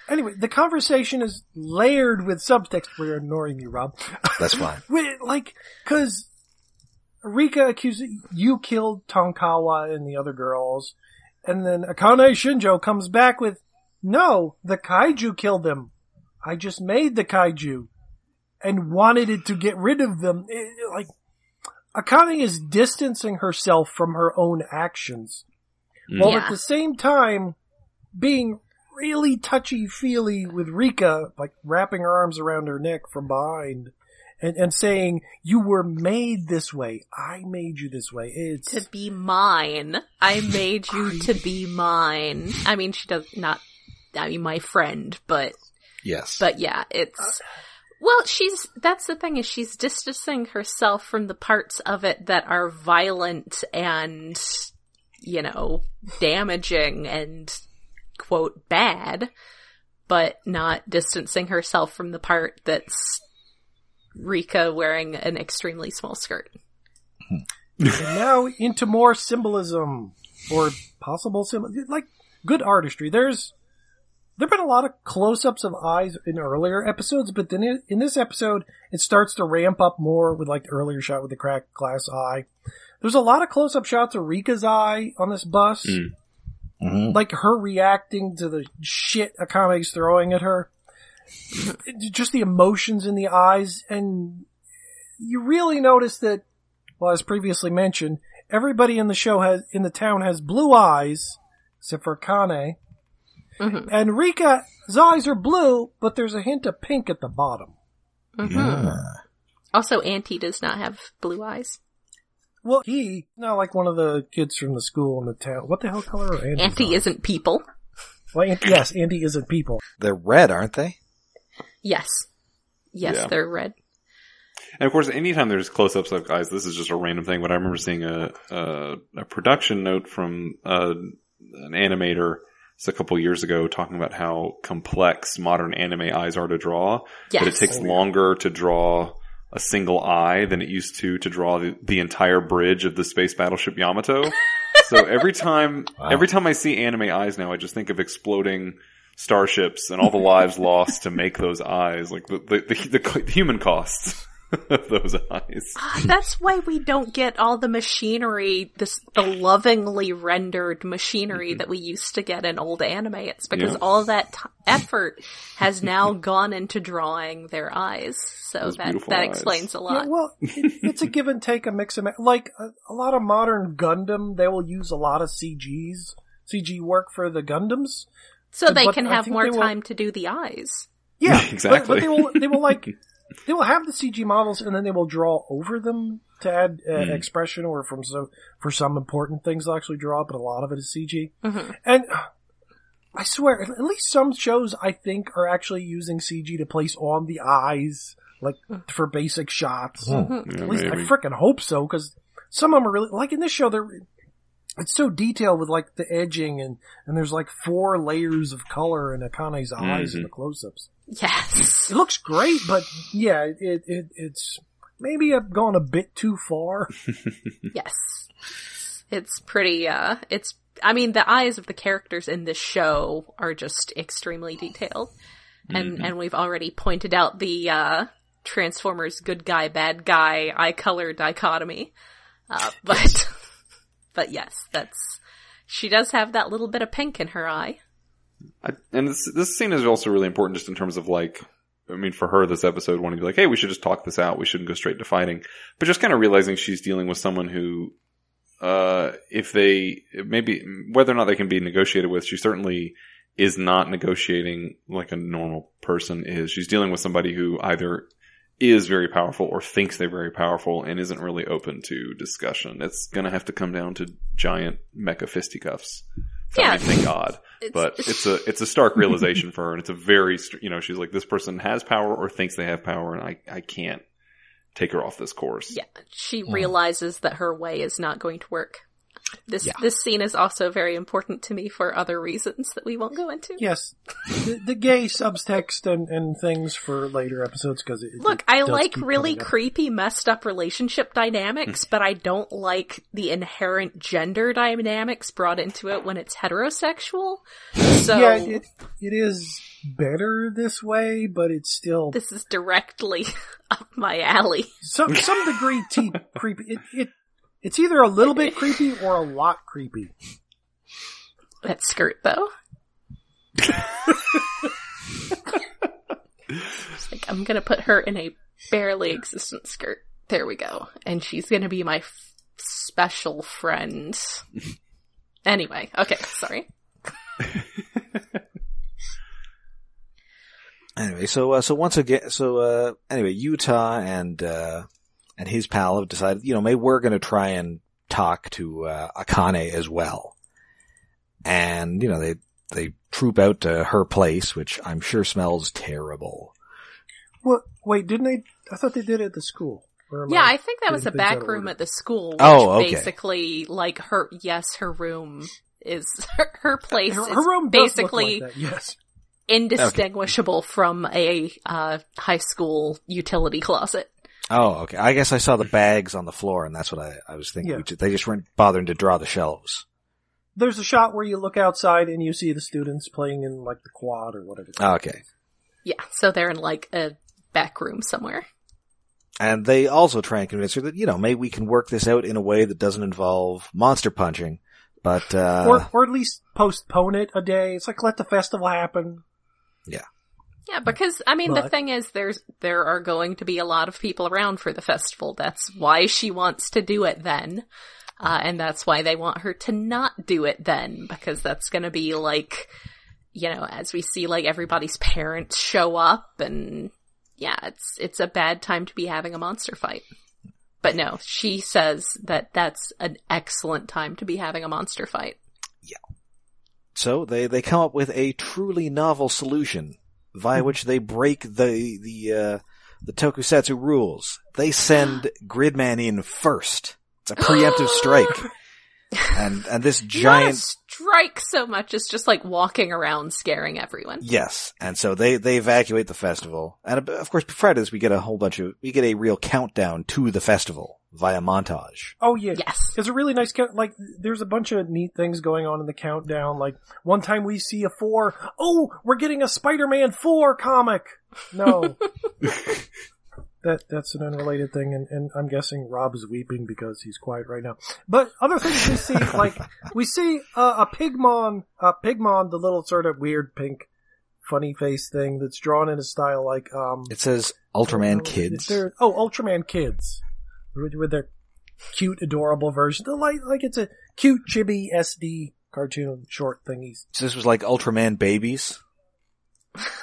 Anyway, the conversation is layered with subtext. We're ignoring you, Rob. That's fine. Wait, like, cause Rikka accuses you killed Tonkawa and the other girls, and then Akane Shinjo comes back with, no, the kaiju killed them. I just made the kaiju and wanted it to get rid of them. It- like, Akane is distancing herself from her own actions, mm. while Yeah. at the same time being really touchy feely with Rikka, like wrapping her arms around her neck from behind and, and saying, you were made this way. I made you this way. It's, to be mine. I made you to be mine. I mean, she does not, I mean, my friend, but, Yes. but yeah, it's, uh, well, she's, that's the thing is she's distancing herself from the parts of it that are violent and, you know, damaging and quote bad, but not distancing herself from the part that's Rikka wearing an extremely small skirt. and now into more symbolism or possible symbol, like good artistry. There's, there've been a lot of close-ups of eyes in earlier episodes, but then in, in this episode, it starts to ramp up more with like the earlier shot with the cracked glass eye. There's a lot of close-up shots of Rikka's eye on this bus. Mm. Mhm. like her reacting to the shit Akane's throwing at her. Just the emotions in the eyes, and you really notice that, well, as previously mentioned, everybody in the show has, in the town has blue eyes, except for Kane. Mhm. And Rikka's eyes are blue, but there's a hint of pink at the bottom. Mhm. Yeah. Also, Anti does not have blue eyes. Well, he, not like one of the kids from the school in the town. What the hell color are Anti's Anti eyes? isn't people. Well, Anti- yes, Anti isn't people. They're red, aren't they? Yes. Yes, Yeah. they're red. And of course, anytime there's close-ups of guys, this is just a random thing. But I remember seeing a a, a production note from uh, an animator just a couple years ago talking about how complex modern anime eyes are to draw. Yes. That it takes Oh, yeah. longer to draw a single eye than it used to to draw the, the entire bridge of the space battleship Yamato. so every time, Wow. every time I see anime eyes now, I just think of exploding starships and all the lives lost to make those eyes, like the the, the, the human costs of those eyes. Ah, That's why we don't get all the machinery, this the lovingly rendered machinery that we used to get in old anime. It's because Yeah. all that t- effort has now gone into drawing their eyes. So Those that that eyes. explains a Yeah, lot. well, it, it's a give and take, a mix and match. Like a, a lot of modern Gundam, they will use a lot of CGs, CG work for the Gundams. so they but can have more they will- time to do the eyes. Yeah, Exactly. But, but they will, they will like, they will have the CG models and then they will draw over them to add uh, Mm. expression or from so for some important things they'll actually draw, but a lot of it is CG. Mhm. And uh, I swear, at at least some shows I think are actually using CG to place on the eyes, like for basic shots. Hmm. Mhm. Yeah, At least I freaking hope so, because some of them are really like in this show. They're it's so detailed with like the edging and and there's like four layers of color in Akane's eyes in Mhm. the close-ups. Yes. It looks great, but yeah, it, it it's maybe I've gone a bit too far. Yes. It's pretty, uh, it's, I mean, the eyes of the characters in this show are just extremely detailed. And, Mhm. and we've already pointed out the, uh, Transformers good guy, bad guy, eye color dichotomy. Uh, but, but yes, that's, she does have that little bit of pink in her eye. I, and this, this scene is also really important just in terms of like, I mean, for her, this episode wanting to be like, hey, we should just talk this out. We shouldn't go straight to fighting. But just kind of realizing she's dealing with someone who, uh, if they, maybe, whether or not they can be negotiated with, she certainly is not negotiating like a normal person is. She's dealing with somebody who either is very powerful or thinks they're very powerful and isn't really open to discussion. It's going to have to come down to giant mecha fisticuffs. Yeah. Yeah. Thank God. It's- But it's a it's a stark realization for her, and it's a very you know she's like this person has power or thinks they have power, and I I can't take her off this course. Yeah, she hmm. realizes that her way is not going to work. This Yeah. this scene is also very important to me for other reasons that we won't go into. Yes, the, the gay subtext and, and things for later episodes because it, Look, it I like really creepy, messed up relationship dynamics, hmm. but I don't like the inherent gender dynamics brought into it when it's heterosexual. So Yeah, it it is better this way, but it's still this is directly up my alley. some some degree t- creepy. It, it it's either a little bit creepy or a lot creepy. That skirt, though. It's like, I'm gonna put her in a barely existent skirt. There we go. And she's gonna be my f- special friend. anyway, okay, sorry. Anyway, so uh, so once again, so uh, anyway, Yuta and uh, and his pal have decided, you know, maybe we're going to try and talk to uh, Akane as well, and you know they they troop out to her place, which I'm sure smells terrible. What? Wait, didn't they? I thought they did it at the school. Yeah, I think that was a getting things out back room at the school. Which Oh, okay. Basically, like her, yes, her room is her, her place Her, her room does basically like yes. indistinguishable from a uh, high school utility closet. Oh, okay. I guess I saw the bags on the floor, and that's what I, I was thinking. Yeah. They just weren't bothering to draw the shelves. There's a shot where you look outside and you see the students playing in like the quad or whatever. Oh, Okay. Yeah, so they're in like a back room somewhere. And they also try and convince her that, you know, maybe we can work this out in a way that doesn't involve monster punching. But, uh, or or at least postpone it a day. It's like let the festival happen. Yeah, because I mean the thing is there's there are going to be a lot of people around for the festival. That's why she wants to do it then. Uh, and that's why they want her to not do it then, because that's gonna be like, you know, as we see like everybody's parents show up and yeah, it's, it's a bad time to be having a monster fight. But no, she says that that's an excellent time to be having a monster fight. Yeah. So they, they come up with a truly novel solution via which they break the, the, uh, the tokusatsu rules. They send Gridman in first. It's a preemptive strike. And, and this giant, strike so much as just like walking around scaring everyone. yes. And so they, they evacuate the festival. And of course, prior to this, we get a whole bunch of, we get a real countdown to the festival via montage. Oh yeah. Yes. It's a really nice count. Like, there's a bunch of neat things going on in the countdown. Like, one time we see a four. Oh, we're getting a Spider-Man four comic. No, that that's an unrelated thing, and, and I'm guessing Rob's weeping because he's quiet right now. But other things we see, like we see uh, a Pigmon, uh, Pigmon, the little sort of weird pink, funny face thing that's drawn in a style like um. It says Ultraman Kids. They're- oh, Ultraman Kids, with, with their cute, adorable version. They're Like, like it's a cute chibi SD cartoon short thingies. So this was like Ultraman Babies.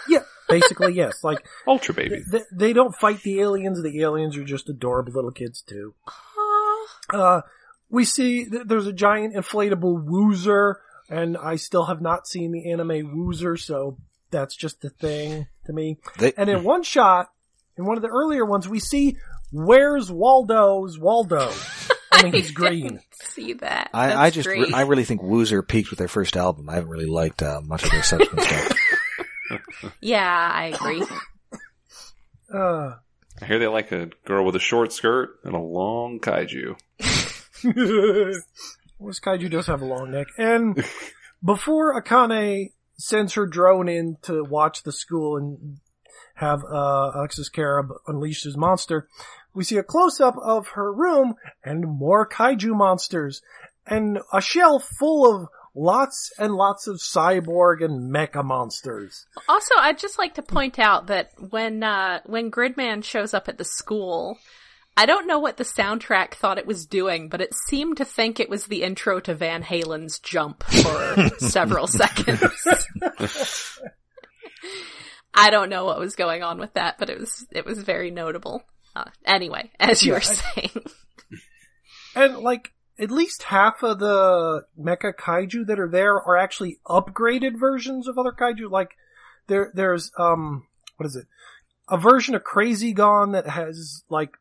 Yeah, basically yes. Like Ultra they, baby. they- they don't fight the aliens. The aliens are just adorable little kids too. Aw. Uh, we see th- there's a giant inflatable Wooser, and I still have not seen the anime Wooser, so that's just a thing to me. They, And in one shot, in one of the earlier ones, we see where's Waldo's Waldo. Only he's green. See that? I, I just, re- I really think Wooser peaked with their first album. I haven't really liked uh, much of their subsequent stuff. yeah, I agree. Uh, I hear they like a girl with a short skirt and a long kaiju. This kaiju does have a long neck. And before Akane sends her drone in to watch the school and have uh, Alexis Kerib unleash his monster, we see a close up of her room and more kaiju monsters and a shelf full of lots and lots of cyborg and mecha monsters. Also, I'd just like to point out that when uh, when Gridman shows up at the school, I don't know what the soundtrack thought it was doing, but it seemed to think it was the intro to Van Halen's "Jump" for several seconds. I don't know what was going on with that, but it was it was very notable. Uh, anyway, as you Yeah, were saying, And like at least half of the mecha kaiju that are there are actually upgraded versions of other kaiju. Like there, there's um, what is it? A version of Crazygon that has like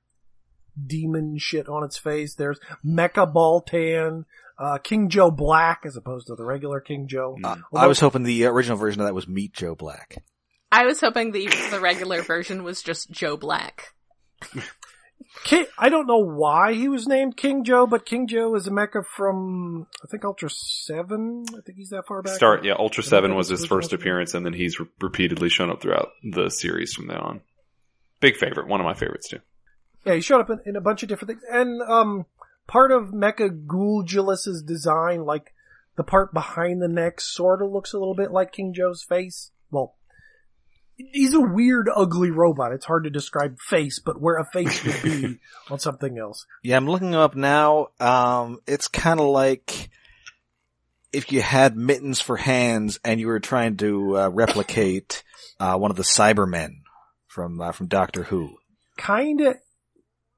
demon shit on its face. There's Mecha Baltan, uh, King Joe Black as opposed to the regular King Joe. Uh, Mm. I was hoping the original version of that was Meet Joe Black. I was hoping the the regular version was just Joe Black. King, I don't know why he was named King Joe, but King Joe is a mecha from I think Ultra Seven. I think he's that far back. Start, yeah, Ultra 7 was his first appearance, and then he's re- repeatedly shown up throughout the series from then on. Big favorite, one of my favorites too. Yeah, he showed up in, in a bunch of different things. And, um, part of Mecha Gulgilas's design, like, the part behind the neck sorta looks a little bit like King Joe's face. Well, he's a weird, ugly robot. It's hard to describe face, but where a face would be on something else. Yeah, I'm looking up now. Um, it's kind of like if you had mittens for hands and you were trying to uh, replicate uh, one of the Cybermen from uh, from Doctor Who. Kinda,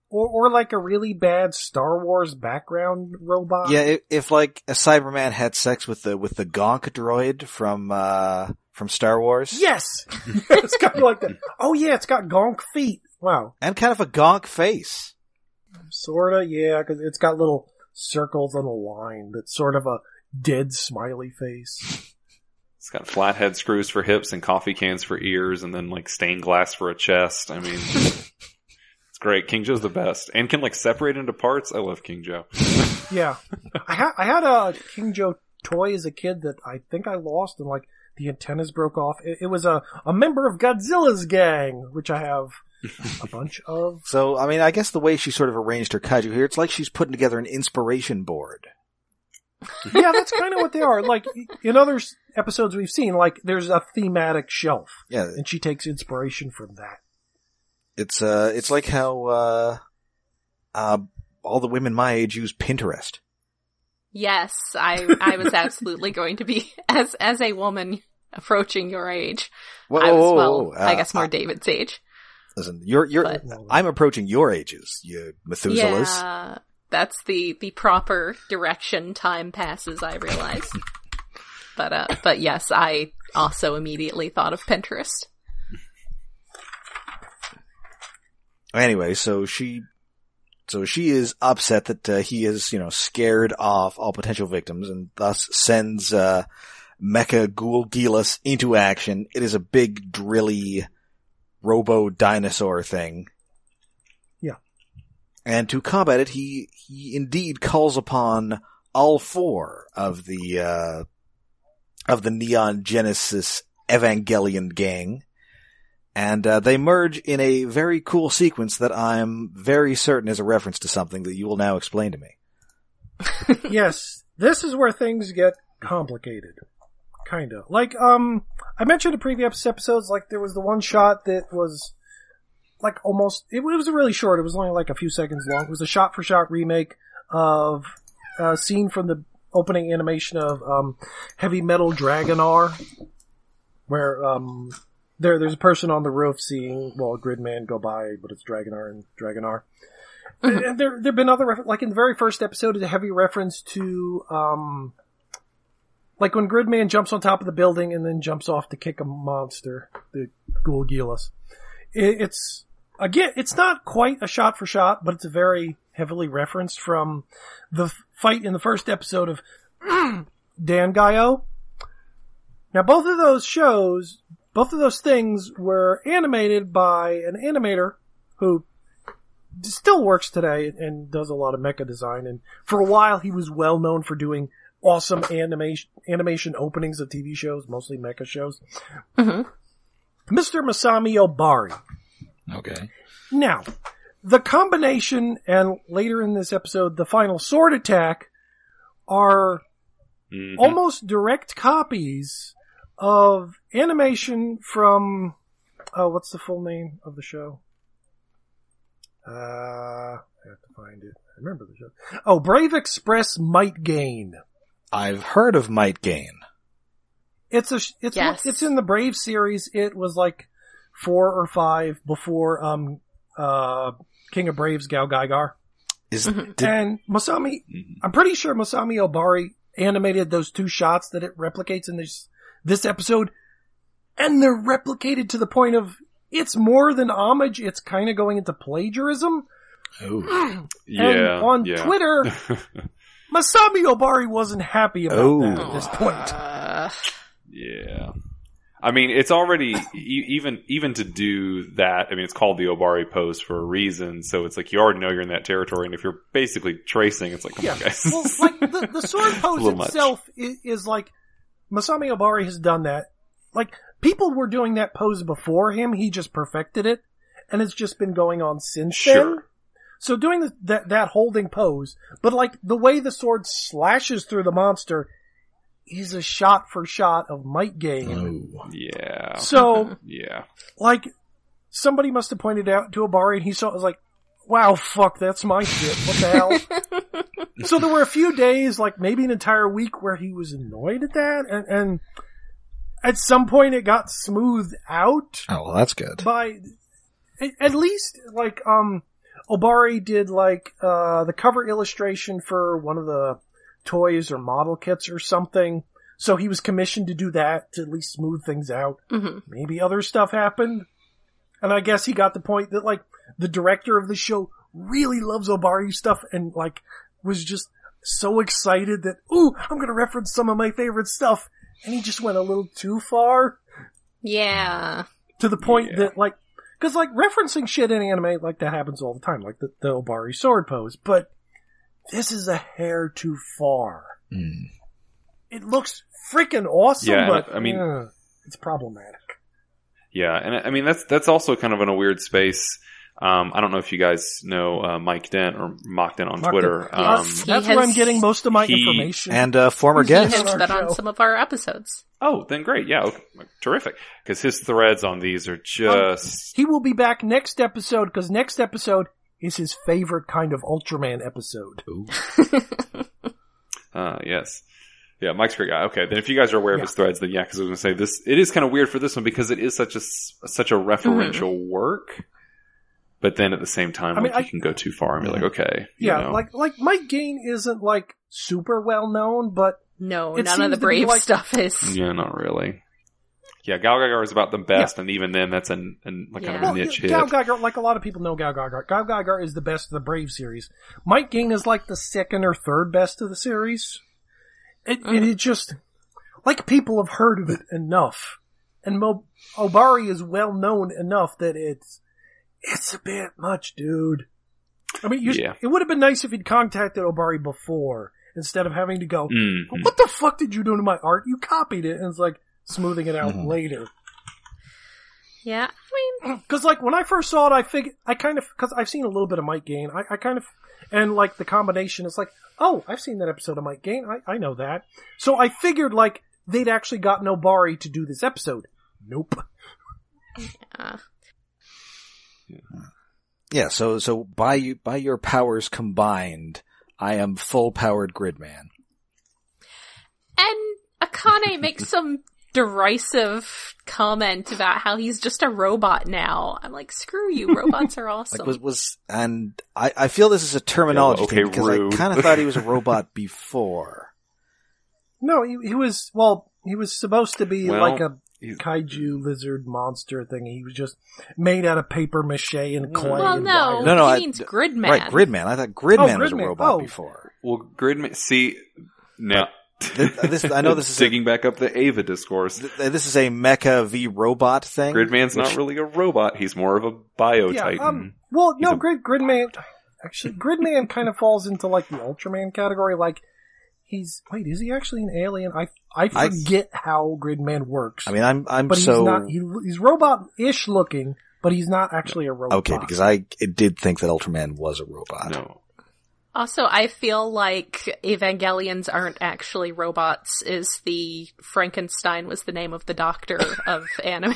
or, or like a really bad Star Wars background robot. Yeah, if, if like a Cyberman had sex with the with the Gonk droid from uh, from Star Wars, Yes! it's kind of like that. Oh yeah, it's got gonk feet. Wow. and kind of a Gonk face. Sorta, yeah, because it's got little circles on a line that's sort of a dead smiley face. It's got flathead screws for hips and coffee cans for ears, and then like stained glass for a chest. I mean, it's great. King Joe's the best, and can like separate into parts. I love King Joe. Yeah, I had I had a King Joe toy as a kid that I think I lost, and like the antennas broke off. It, it was a a member of Godzilla's gang, which I have a bunch of. So, I mean, I guess the way she sort of arranged her kaiju here, it's like she's putting together an inspiration board. Yeah, that's kind of what they are. Like in other s- episodes we've seen, like there's a thematic shelf, Yeah, and she takes inspiration from that. it's uh, it's like how uh, uh, all the women my age use Pinterest. Yes, I I was absolutely going to be as as a woman approaching your age. Whoa, I was well, whoa, I uh, guess more uh, David's age. Listen, you're you're. But- I'm approaching your ages, you Methuselahs. Yeah, that's the the proper direction. Time passes. I realize. but uh, but yes, I also immediately thought of Pinterest. Anyway, so she, so she is upset that uh, he is, you know, scared off all potential victims and thus sends uh, Mecha Gulgilas into action. It is a big drilly robo dinosaur thing. Yeah. And to combat it, he he indeed calls upon all four of the uh, of the Neon Genesis Evangelion gang and uh, they merge in a very cool sequence that I'm very certain is a reference to something that you will now explain to me. yes, this is where things get complicated. Kinda. Like, um, I mentioned in previous episodes, like, there was the one shot that was, like, almost, it was really short. It was only like a few seconds long. It was a shot for shot remake of a scene from the opening animation of, um, Heavy Metal Dragonar, where, um, there, there's a person on the roof seeing, well, Gridman go by, but it's Dragonar and Dragonar. and there, there've been other, like in the very first episode, is a heavy reference to, um, like when Gridman jumps on top of the building and then jumps off to kick a monster, the Gulgilas. It, it's, again, it's not quite a shot for shot, but it's a very heavily referenced from the fight in the first episode of Dangaioh. Now both of those shows, both of those things were animated by an animator who still works today and does a lot of mecha design. And for a while, he was well known for doing awesome animation animation openings of TV shows, mostly mecha shows. Mhm. Mr. Masami Obari. Okay. Now, the combination and later in this episode, the final sword attack are Mhm. almost direct copies of animation from oh what's the full name of the show uh i have to find it i remember the show oh brave express Might Gaine I've heard of Might Gaine. It's a it's Yes. it's in the Brave series. It was like four or five before um uh King of Braves GaoGaiGar Is Mhm. did, and Masami. Mhm. I'm pretty sure Masami Obari animated those two shots that it replicates in this this episode, and they're replicated to the point of it's more than homage. It's kind of going into plagiarism. oh, Yeah. and on yeah. Twitter, Masami Obari wasn't happy about Oh. that at this point. Uh, Yeah. I mean, it's already e- even even to do that. I mean, it's called the Obari pose for a reason. So it's like you already know you're in that territory, and if you're basically tracing, it's like, come Yeah. on, guys. well, like the, the sword pose little much. itself is, is like Masami Obari has done that. Like people were doing that pose before him. He just perfected it, and it's just been going on since then. Sure. So doing the, that that holding pose, but like the way the sword slashes through the monster is a shot for shot of Might Gaine. oh. yeah, So yeah, like somebody must have pointed out to Obari and he saw it was like, wow, fuck, that's my shit. What the hell? so there were a few days, like maybe an entire week where he was annoyed at that and, and at some point it got smoothed out Oh, well, that's good. by at- at least like um Obari did like uh the cover illustration for one of the toys or model kits or something. So he was commissioned to do that to at least smooth things out mhm. maybe other stuff happened. And I guess he got the point that like the director of the show really loves Obari stuff and like was just so excited that, ooh, I'm gonna reference some of my favorite stuff. And he just went a little too far Yeah. to the point Yeah. that like, cause like referencing shit in anime, like that happens all the time, like the, the Obari sword pose, but this is a hair too far. Mm. It looks freaking awesome, Yeah, but I mean- uh, it's problematic. yeah. And I I mean, that's that's also kind of in a weird space. Um, I don't know if you guys know uh, Mike Dent or Mock Dent on Mark Twitter. Dent. Um, Yes. That's He where I'm getting most of my he- information. And uh, former He's He guest. on has our been on some of our episodes. oh, then great. Yeah, okay. terrific. Because his threads on these are just He will be back next episode because next episode is his favorite kind of Ultraman episode. Ooh. Uh, yes. Yeah, Mike's a great guy. Okay, then if you guys are aware of his threads, then yeah, because I was going to say this, it is kind of weird for this one because it is such a such a referential work, but then at the same time, I mean, like, you can go too far and be like, okay, you Yeah, know. like like Might Gaine isn't like super well known, but No, none of the brave like- stuff is. yeah, not really. Yeah, GaoGaiGar is about the best, and even then, that's an, an like kind of Yeah. a well, niche hit. Gal Geiger, like a lot of people know GaoGaiGar. Gal Geiger is the best of the Brave series. Might Gaine is like the second or third best of the series. It, Mm. and it just like people have heard of it enough, and Mo- Obari is well known enough that it's it's a bit much, dude. I mean, you, Yeah. it would have been nice if he'd contacted Obari before instead of having to go, Mhm. "What the fuck did you do to my art? You copied it," and it's like smoothing it out Mhm. later. Yeah. I mean, Because like when I first saw it, I figured I kind of because I've seen a little bit of Might Gaine. I, I kind of and like the combination is like, oh, I've seen that episode of Might Gaine. I, I know that. So I figured like they'd actually gotten Obari to do this episode. Nope. uh, Yeah, so so by you by your powers combined, I am full powered Gridman. and Akane makes some derisive comment about how he's just a robot now. I'm like, screw you, robots are awesome. Like was was and I, I feel this is a terminology Yeah, well, thing because rude. I kind of thought he was a robot before. No, he, he was well. He was supposed to be Well, like a he's- kaiju lizard monster thing. He was just made out of paper mache and clay. well, and no, wire. No, no, he I- means Gridman. Right, Gridman. I thought Gridman was a robot Oh. before. Well, Gridman, see, now, Th- this- I know this is a- digging back up the Ava discourse. Th- This is a mecha v robot thing. Gridman's which- not really a robot. He's more of a bio Yeah, um, well, He's no, a- Grid Gridman. Actually, Gridman kind of falls into like the Ultraman category. Like he's wait, is he actually an alien? I I I- forget how Gridman works. I mean, I'm I'm but he's so not. He, he's robot-ish looking, but he's not actually a robot. okay because I did think that Ultraman was a robot. no. Also, I feel like Evangelions aren't actually robots. Is the Frankenstein was the name of the doctor of anime?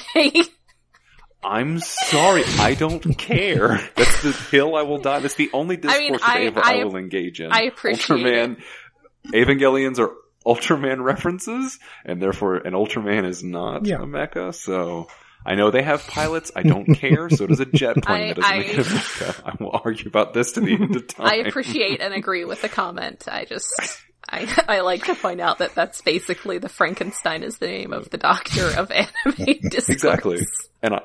I'm sorry. I don't care. That's the hill I will die. That's the only discourse I mean, with I- Ava I- I will engage in. I appreciate Ultraman, Evangelions are Ultraman references, and therefore an Ultraman is not Yeah. a mecha. So I know they have pilots. I don't care. So does a jet plane I- that doesn't I- make it a mecha. I will argue about this to the end of time. I appreciate and agree with the comment. I just, I, I like to point out that that's basically the Frankenstein is the name of the doctor of anime discourse. Exactly. And I,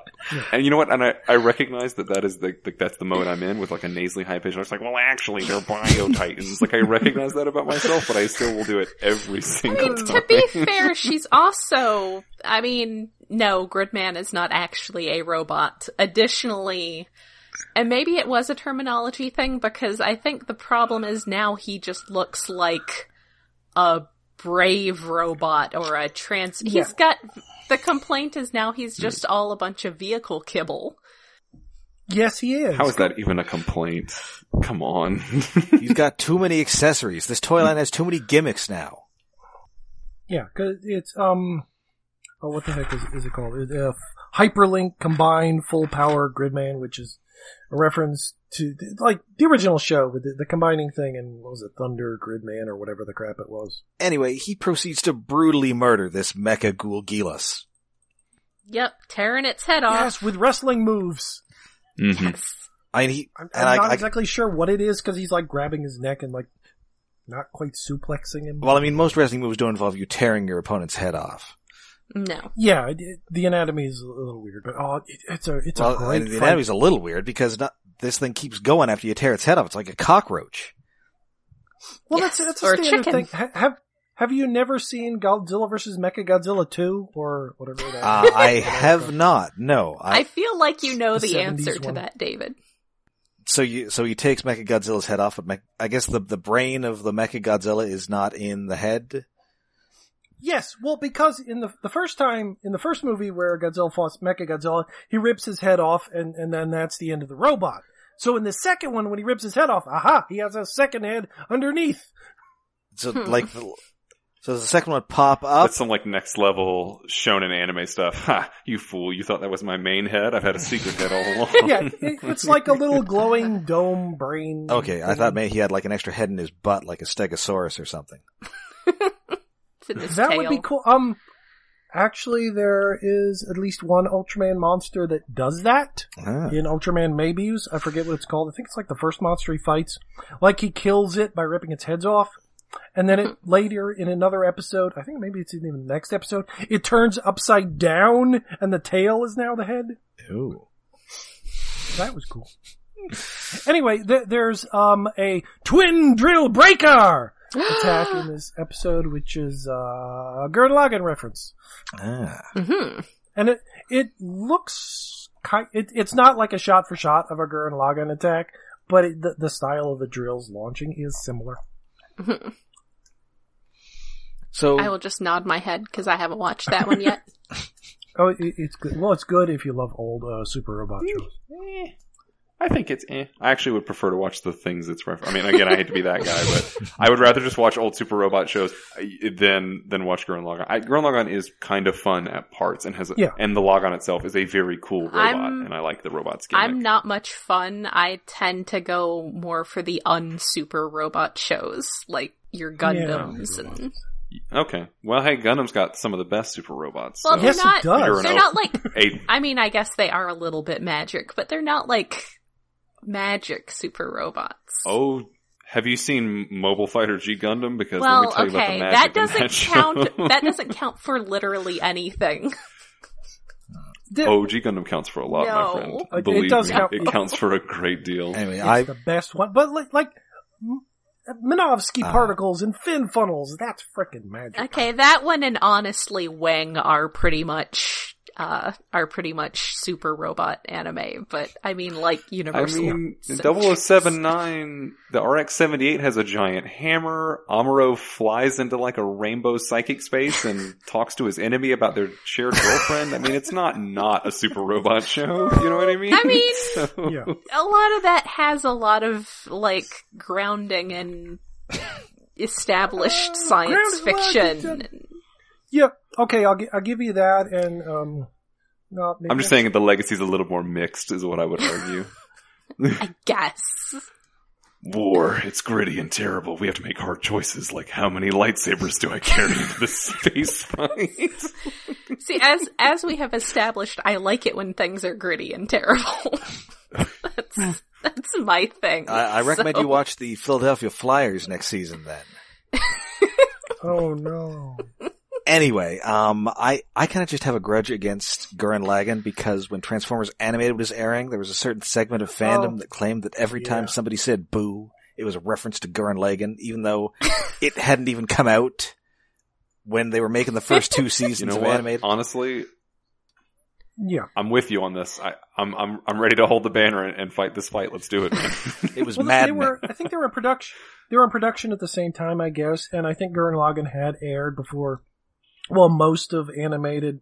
and you know what? And I, I recognize that that is the, the that's the mode I'm in with like a nasally high pitch. I was like, well, actually, they're bio titans. like I recognize that about myself, but I still will do it every single I mean, time. to be fair, she's also, I mean, no, Gridman is not actually a robot. Additionally, and maybe it was a terminology thing because I think the problem is now he just looks like a brave robot or a trans. Yeah. He's got, the complaint is now he's just all a bunch of vehicle kibble. Yes, he is. How is that even a complaint? Come on. He's got too many accessories. This toy line has too many gimmicks now. Yeah, because it's um, oh, what the heck is, is it called? It's, uh, Hyperlink Combined Full Power Gridman, which is a reference to like the original show with the, the combining thing and what was it, Thunder Gridman or whatever the crap it was. Anyway, he proceeds to brutally murder this mecha Gulgilas. Yep, tearing its head off. Yes, with wrestling moves. hmm I mean, he, I'm, I'm I, not I- exactly sure what it is because he's like grabbing his neck and like not quite suplexing him. well, I mean, most wrestling moves don't involve you tearing your opponent's head off. No. yeah, it, it- the anatomy is a little weird, but oh, it, it's a it's a Well, great the fight. anatomy's a little weird because not, this thing keeps going after you tear its head off. It's like a cockroach. Well, Yes, that's that's a or a standard chicken. thing. Have have you never seen Godzilla versus Mecha Godzilla two or whatever? That Uh, I have not. No. I I, feel like you know The the, answer to one. that, David. so you, so he takes Mecha Godzilla's head off, but Mech, I guess the, the brain of the Mecha Godzilla is not in the head. Yes, well, because in the the first time in the first movie where Godzilla fought Mecha Godzilla, he rips his head off, and and then that's the end of the robot. So in the second one, when he rips his head off, aha, he has a second head underneath. So Hmm. like, the, so does the second one pop up? That's some like next level shonen anime stuff. Ha! You fool! You thought that was my main head? I've had a secret head all along. Yeah, it, it's like a little glowing dome brain. Okay, I thought maybe he had like an extra head in his butt, like a stegosaurus or something. It's in his that tail. would be cool. Um, actually, there is at least one Ultraman monster that does that. Ah. in Ultraman Mebius. I forget what it's called. I think it's like the first monster he fights. Like he kills it by ripping its heads off. And then it later in another episode, I think maybe it's even the next episode, it turns upside down and the tail is now the head. Ooh. That was cool. anyway, th- there's um a twin drill breaker attack in this episode, which is uh, a Gurren Lagann reference. Ah. hmm And it it looks ki it, it's not like a shot for shot of a Gurren Lagann attack, but it, the, the style of the drills launching is similar. So I will just nod my head because I haven't watched that one yet. Oh, it, it's good. Well, it's good if you love old uh, Super Robot shows. Eh, I think it's eh. I actually would prefer to watch the things that's refer- I mean, again, I hate to be that guy, but I would rather just watch old Super Robot shows uh, than than watch Gurren Lagann. I, Gurren Lagann is kind of fun at parts and has a, Yeah. and the Lagann itself is a very cool robot, I'm- and I like the robot's gimmick. I'm not much fun. I tend to go more for the unsuper robot shows, like your Gundams and. Okay, well, hey, Gundam's got some of the best super robots. Well, so- they're Yes, it not. does. They're not like. I mean, I guess they are a little bit magic, but they're not like magic super robots. oh. Have you seen Mobile Fighter G Gundam? Because let well, me tell you about okay, the magic that doesn't that show. count. that doesn't count for literally anything. The- Oh, G Gundam counts for a lot, No. my friend. It- it Believe does me, count. it counts for a great deal. anyway, it's I the best one, but like, like Minovsky Ah. particles and fin funnels, that's freaking magic. Okay, that one and honestly Wing are pretty much uh are pretty much super robot anime, but I mean like Universal. I mean, Centuries. 0079, the RX-78 has a giant hammer. Amuro flies into like a rainbow psychic space and talks to his enemy about their shared girlfriend. I mean, it's not not a super robot show. You know what I mean? I mean- So- Yeah. a lot of that has a lot of like grounding and established Uh, science fiction. Yeah, okay, I'll, gi- I'll give you that, and, um, no, maybe I'm just saying the legacy's a little more mixed, is what I would argue. I guess. War, it's gritty and terrible. We have to make hard choices, like how many lightsabers do I carry into this space fight? See, as as we have established, I like it when things are gritty and terrible. that's that's my thing. I, I recommend So- you watch the Philadelphia Flyers next season then. Oh no. Anyway, um, I, I kind of just have a grudge against Gurren Lagann because when Transformers Animated was airing, there was a certain segment of fandom Oh. that claimed that every time somebody said boo, it was a reference to Gurren Lagann, even though it hadn't even come out when they were making the first two seasons You know of what? Animated. Honestly, Yeah. I'm with you on this. I, I'm I'm I'm ready to hold the banner and, and fight this fight. Let's do it, man. It was Well, they were. I think they were in production. They were in production at the same time, I guess, and I think Gurren Lagann had aired before. Well, most of animated,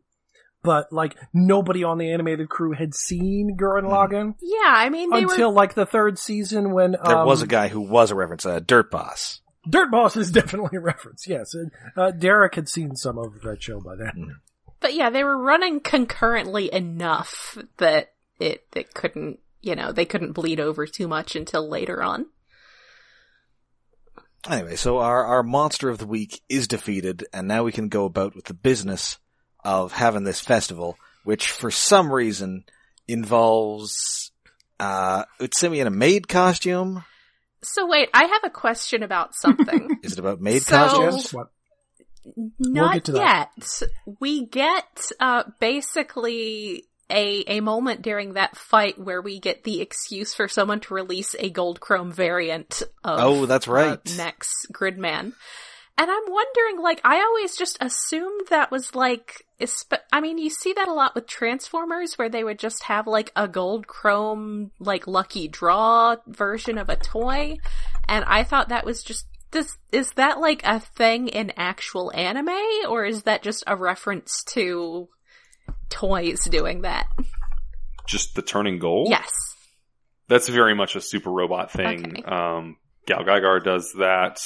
but like nobody on the animated crew had seen Gurren Hmm. Lagann yeah, I mean they until were like the third season when there um, was a guy who was a reference, uh, Dirt Boss. Dirt Boss is definitely a reference. Yes, and, uh, Derek had seen some of that show by then. But yeah, they were running concurrently enough that it it couldn't, you know, they couldn't bleed over too much until later on. Anyway, so our, our monster of the week is defeated, and now we can go about with the business of having this festival, which for some reason involves, uh, Utsumi in a maid costume. So wait, I have a question about something. Is it about maid So- costumes? What? Not get to yet. that. We get uh basically a a moment during that fight where we get the excuse for someone to release a gold chrome variant of Oh, that's right. uh, Max Gridman. And I'm wondering, like, I always just assumed that was like, I mean, you see that a lot with Transformers where they would just have like a gold chrome, like lucky draw version of a toy. And I thought that was just, this, is that like a thing in actual anime or is that just a reference to toys doing that? Just the turning gold. Yes. that's very much a super robot thing. Okay. Um, GaoGaiGar does that.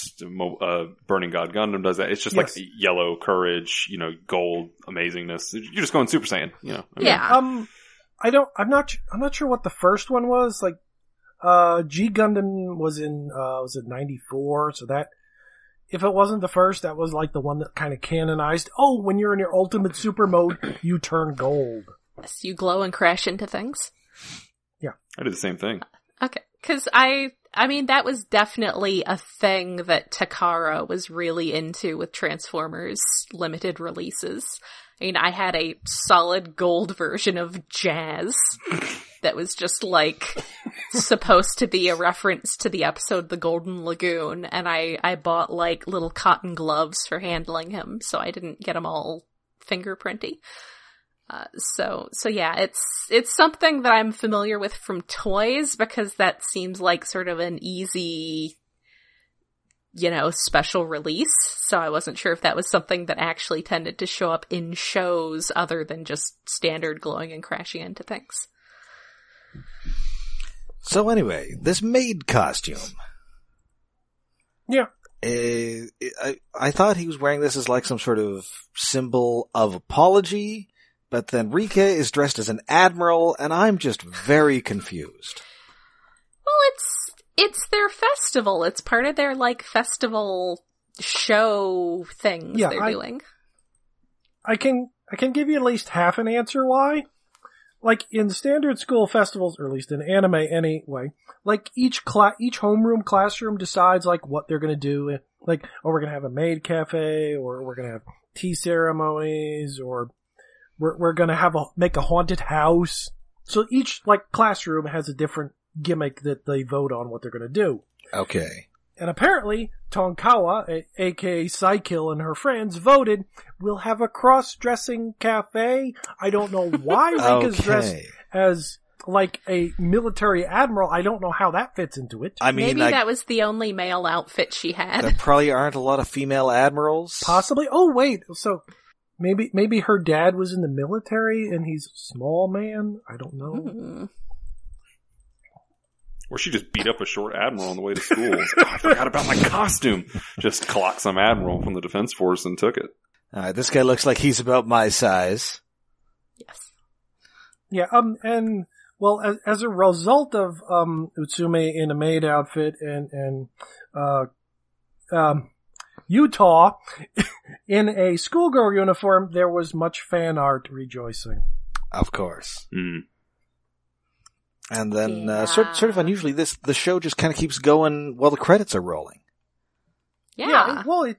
Uh, Burning God Gundam does that. It's just Yes. like yellow courage, you know, gold amazingness. You're just going Super Saiyan, you know. I mean, Yeah. Um, I don't. I'm not. I'm not sure what the first one was. Like, uh, G Gundam was in. Uh, was it '94? So that. If it wasn't the first, that was like the one that kind of canonized. Oh, when you're in your ultimate super mode, you turn gold. Yes, you glow and crash into things. Yeah, I did the same thing. Uh, okay, because I, I mean, that was definitely a thing that Takara was really into with Transformers limited releases. I mean, I had a solid gold version of Jazz that was just like supposed to be a reference to the episode The Golden Lagoon, and I, I bought like little cotton gloves for handling him, so I didn't get them all fingerprinty. Uh, so, so yeah, it's, it's something that I'm familiar with from toys because that seems like sort of an easy, you know, special release. So I wasn't sure if that was something that actually tended to show up in shows other than just standard glowing and crashing into things. So anyway, this maid costume. Yeah. Uh, I, I thought he was wearing this as like some sort of symbol of apology, but then Rikka is dressed as an admiral, and I'm just very confused. Well, it's, it's their festival. It's part of their like festival show things Yeah, they're I- doing. I can I can give you at least half an answer why. Like in standard school festivals, or at least in anime anyway, like each cla- each homeroom classroom decides like what they're gonna do. Like, oh, we're gonna have a maid cafe, or we're gonna have tea ceremonies, or we're we're gonna have a make a haunted house. So each like classroom has a different gimmick that they vote on what they're gonna do. Okay. And apparently, Tonkawa, a- aka Psykill and her friends, voted, we'll have a cross-dressing cafe. I don't know why Rikka's dressed as like a military admiral. I don't know how that fits into it. I mean, Maybe I, that was the only male outfit she had. there probably aren't a lot of female admirals. Possibly. Oh, wait. So maybe, maybe her dad was in the military and he's a small man. I don't know. Hmm. Or she just beat up a short admiral on the way to school. Like, "Oh, I forgot about my costume. Just clocked some admiral from the defense force and took it. Alright, this guy looks like he's about my size. Yes. Yeah. Um. And well, as, as a result of um, Utsumi in a maid outfit and and uh, um, Yuta in a schoolgirl uniform, there was much fan art rejoicing. Of course. Hmm. And then, uh, sort, sort of unusually, this, the show just kind of keeps going while the credits are rolling. Yeah. it- well, it,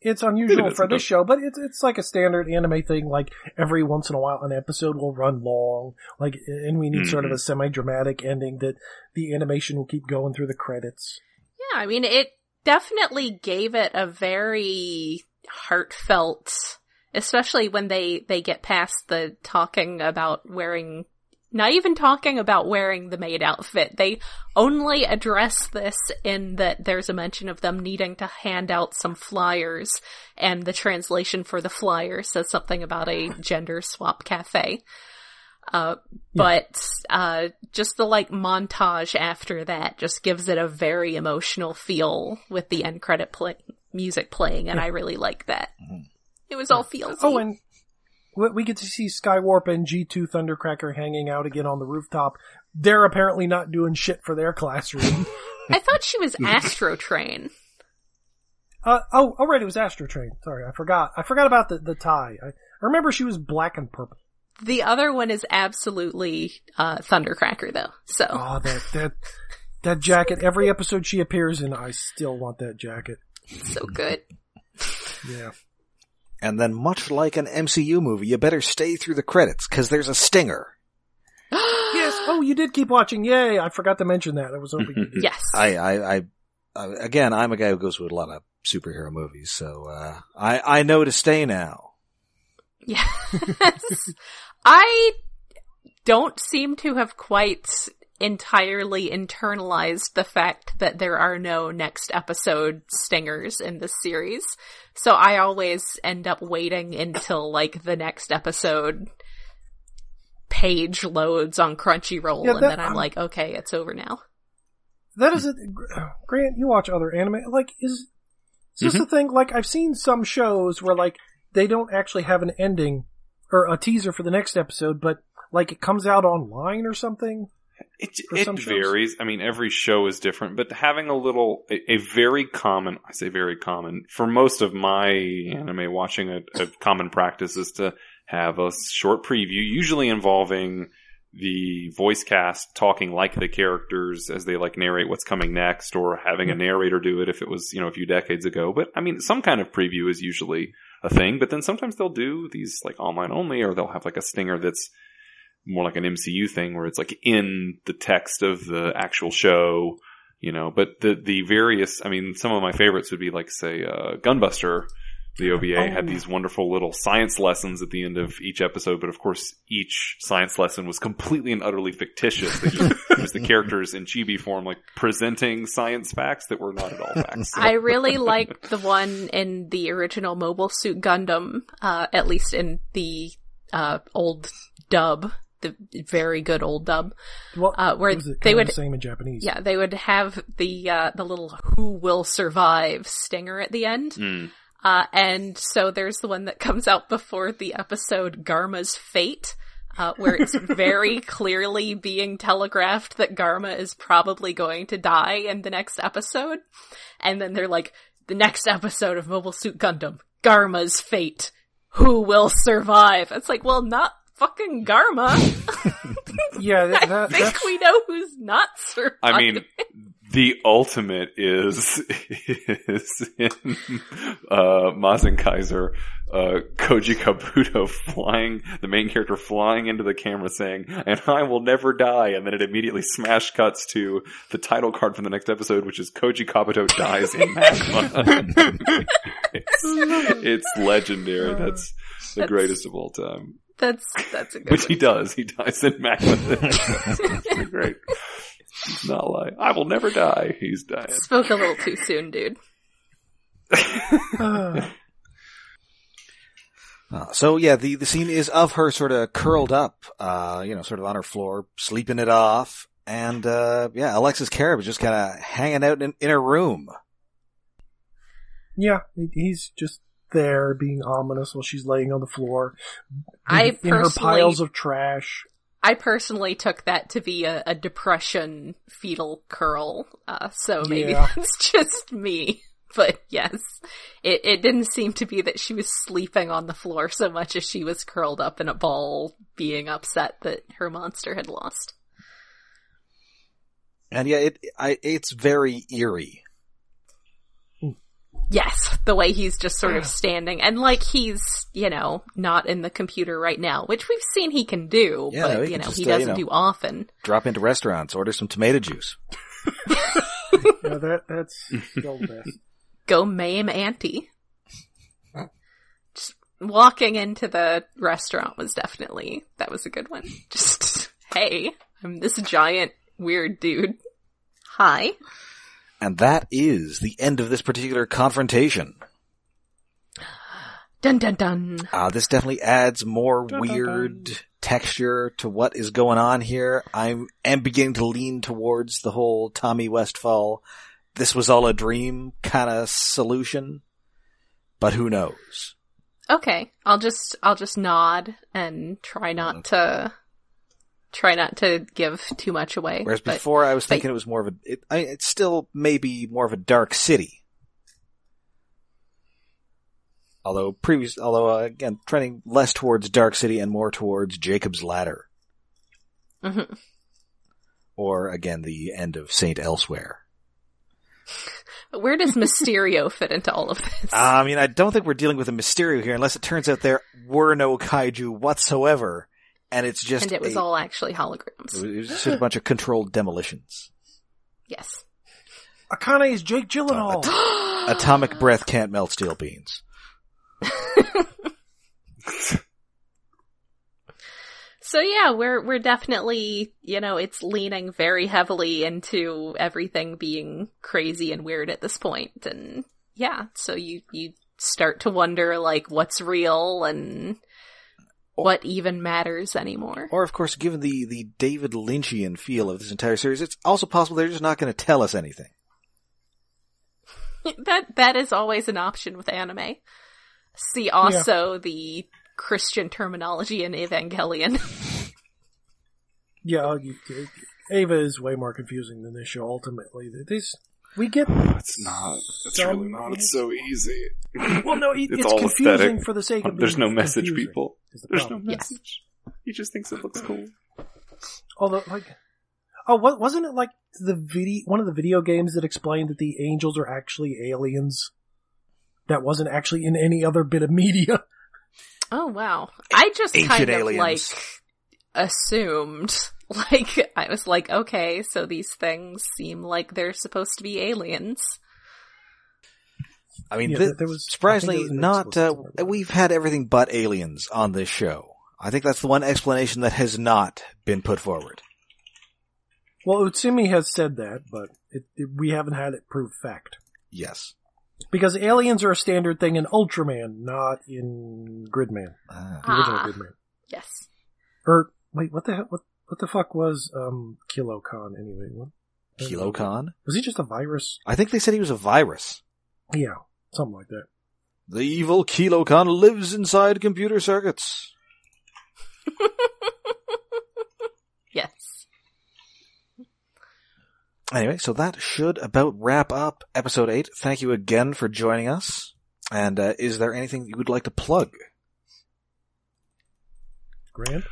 it's unusual It is, for it this show, but it's it's like a standard anime thing. Like every once in a while, an episode will run long, like, and we need sort of Mhm. a semi-dramatic ending that the animation will keep going through the credits. Yeah, I mean, it definitely gave it a very heartfelt, especially when they, they get past the talking about wearing, not even talking about wearing the maid outfit. They only address this in that there's a mention of them needing to hand out some flyers and the translation for the flyer says something about a gender swap cafe. Uh, but, uh, just the like montage after that just gives it a very emotional feel with the end credit play- music playing and I really like that. Mhm. It was all feels. Oh, and we we get to see Skywarp and G2 Thundercracker hanging out again on the rooftop. They're apparently not doing shit for their classroom. I thought she was Astrotrain. uh, oh, oh, right, it was Astrotrain. Sorry, I forgot. I forgot about the, the tie. I, I remember she was black and purple. The other one is absolutely, uh, Thundercracker though. So, Oh, that, that, that jacket. Every episode she appears in, I still want that jacket. so good. Yeah. And then, much like an MCU movie, you better stay through the credits, cause there's a stinger. Yes. Oh, you did keep watching. Yay. I forgot to mention that. I was hoping. Yes. I, I, I, uh, again, I'm a guy who goes with a lot of superhero movies, so, uh, I, I know to stay now. Yes. I don't seem to have quite entirely internalized the fact that there are no next episode stingers in this series. So I always end up waiting until like the next episode page loads on Crunchyroll Yeah, and then I'm um, like, okay, it's over now. That is it. Grant, you watch other anime. Like, is, is this the thing? Like, I've seen some shows where, like, they don't actually have an ending or a teaser for the next episode, but, like, it comes out online or something. It, it varies. I mean, every show is different, but having a little, a, a very common, I say very common, for most of my anime watching, a, a common practice is to have a short preview, usually involving the voice cast talking like the characters as they like narrate what's coming next or having a narrator do it if it was, you know, a few decades ago. But I mean, some kind of preview is usually a thing, but then sometimes they'll do these like online only or they'll have like a stinger that's more like an MCU thing where it's like in the text of the actual show, you know, but the, the various, I mean, some of my favorites would be like, say, uh, Gunbuster. The OVA had Oh. these wonderful little science lessons at the end of each episode, but of course, each science lesson was completely and utterly fictitious. They just, it was the characters in chibi form, like presenting science facts that were not at all facts. I really liked the one in the original Mobile Suit Gundam, uh, at least in the uh, old dub, the very good old dub, Well, uh, where was it they would, the same in Japanese? yeah, they would have the uh, the little "Who will survive" stinger at the end. Mm. Uh, and so there's the one that comes out before the episode Garma's Fate, uh, where it's very clearly being telegraphed that Garma is probably going to die in the next episode. And then they're like, the next episode of Mobile Suit Gundam, Garma's Fate. Who will survive? It's like, well, not fucking Garma. Yeah, that, I think that's, we know who's not surviving. I mean, the ultimate is is in uh, Mazinkaiser, uh, Koji Kabuto flying, the main character flying into the camera saying, "And I will never die," and then it immediately smash cuts to the title card from the next episode, which is Koji Kabuto dies in magma. it's, it's legendary. That's the That's- greatest of all time. That's, that's a good Which one. he does. He dies in magma. That's pretty great. He's not lying. I will never die. He's dying. Spoke a little too soon, dude. uh, Uh, so yeah, the, the scene is of her sort of curled up, uh, you know, sort of on her floor, sleeping it off. And, uh, yeah, Alexis Kerib is just kind of hanging out in, in her room. yeah, he's just there being ominous while she's laying on the floor. I in her piles of trash. I personally took that to be a, a depression fetal curl, uh, so maybe Yeah. that's just me. But yes, it, it didn't seem to be that she was sleeping on the floor so much as she was curled up in a ball, being upset that her monster had lost. And yeah, it, I, it's very eerie. Yes, the way he's just sort of standing and like he's, you know, not in the computer right now, which we've seen he can do, Yeah, but you know, just, he uh, you doesn't know. do often. Drop into restaurants, order some tomato juice. Yeah, that that's still best. Go maim auntie. Just walking into the restaurant was definitely, that was a good one. Just, hey, I'm this giant weird dude. Hi. And that is the end of this particular confrontation. Dun dun dun. Uh, this definitely adds more Dun, dun, weird dun. texture to what is going on here. I am beginning to lean towards the whole Tommy Westphall, this was all a dream kind of solution. But who knows? Okay, I'll just I'll just nod and try not to try not to give too much away. Whereas but- before I was but- thinking it was more of a, it, I, it's still maybe more of a dark city. Although previous, although uh, again, trending less towards Dark City and more towards Jacob's Ladder. Mhm. Or again, the end of Saint Elsewhere. Where does Mysterio fit into all of this? I mean, I don't think we're dealing with a Mysterio here unless it turns out there were no kaiju whatsoever. And it's just, and it was a- all actually holograms. it was just a bunch of controlled demolitions. Yes. Akane is Jake Gyllenhaal. Atomic breath can't melt steel beans. So yeah, we're we're definitely, you know, it's leaning very heavily into everything being crazy and weird at this point and yeah, so you you start to wonder like what's real and what even matters anymore. Or of course, given the, the David Lynchian feel of this entire series, it's also possible they're just not going to tell us anything. that that is always an option with anime. See also the Christian terminology in Evangelion. yeah, you, you- Eva is way more confusing than this show. Ultimately, this we get. Oh, it's not. It's Some- really not. It's so easy. Well, no, it, It's it's, all confusing aesthetic. for the sake of. There's no message, confusing, people. the There's no problem. Yeah. message. He just thinks it looks cool. Although, like, oh, what wasn't it like the video? One of the video games that explained that the angels are actually aliens. That wasn't actually in any other bit of media. Oh wow. I just Ancient kind of aliens. like assumed like I was like okay, so these things seem like they're supposed to be aliens. I mean, Yeah, thi- there- there was- surprisingly, was not, uh, we've had everything but aliens on this show. I think that's the one explanation that has not been put forward. Well, Utsumi has said that, but it, it, we haven't had it proved fact. Yes. Because aliens are a standard thing in Ultraman, not in Gridman, Ah. the original Ah. Gridman. Yes. Or wait, what the hell? What what the fuck was um Kilocon anyway? What? Kilocon? Was he just a virus? I think they said he was a virus. Yeah, something like that. The evil Kilocon lives inside computer circuits. Yes. Anyway, so that should about wrap up episode 8. Thank you again for joining us. And uh, is there anything you would like to plug? Grant.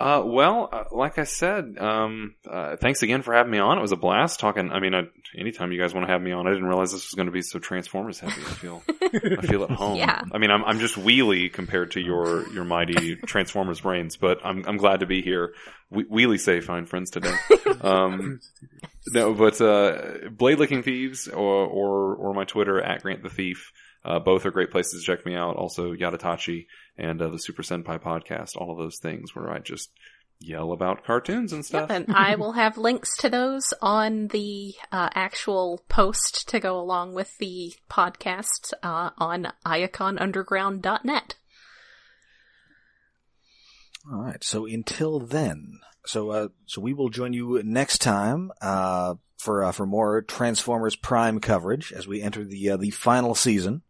Uh, well, uh, like I said, um, uh, thanks again for having me on. It was a blast talking. I mean, I, anytime you guys want to have me on, I didn't realize this was going to be so Transformers heavy. I feel, I feel at home. Yeah. I mean, I'm, I'm just wheelie compared to your, your mighty Transformers brains, but I'm, I'm glad to be here. We, wheelie say fine friends today. Um, no, but, uh, Blade Licking Thieves or, or, or my Twitter at Grant the Thief. Uh, both are great places to check me out. Also, Yadatachi and uh, the Super Senpai podcast. All of those things where I just yell about cartoons and stuff. Yep, and I will have links to those on the uh, actual post to go along with the podcast uh, on iaconunderground.net. All right. So until then, so uh, so we will join you next time uh, for uh, for more Transformers Prime coverage as we enter the uh, the final season.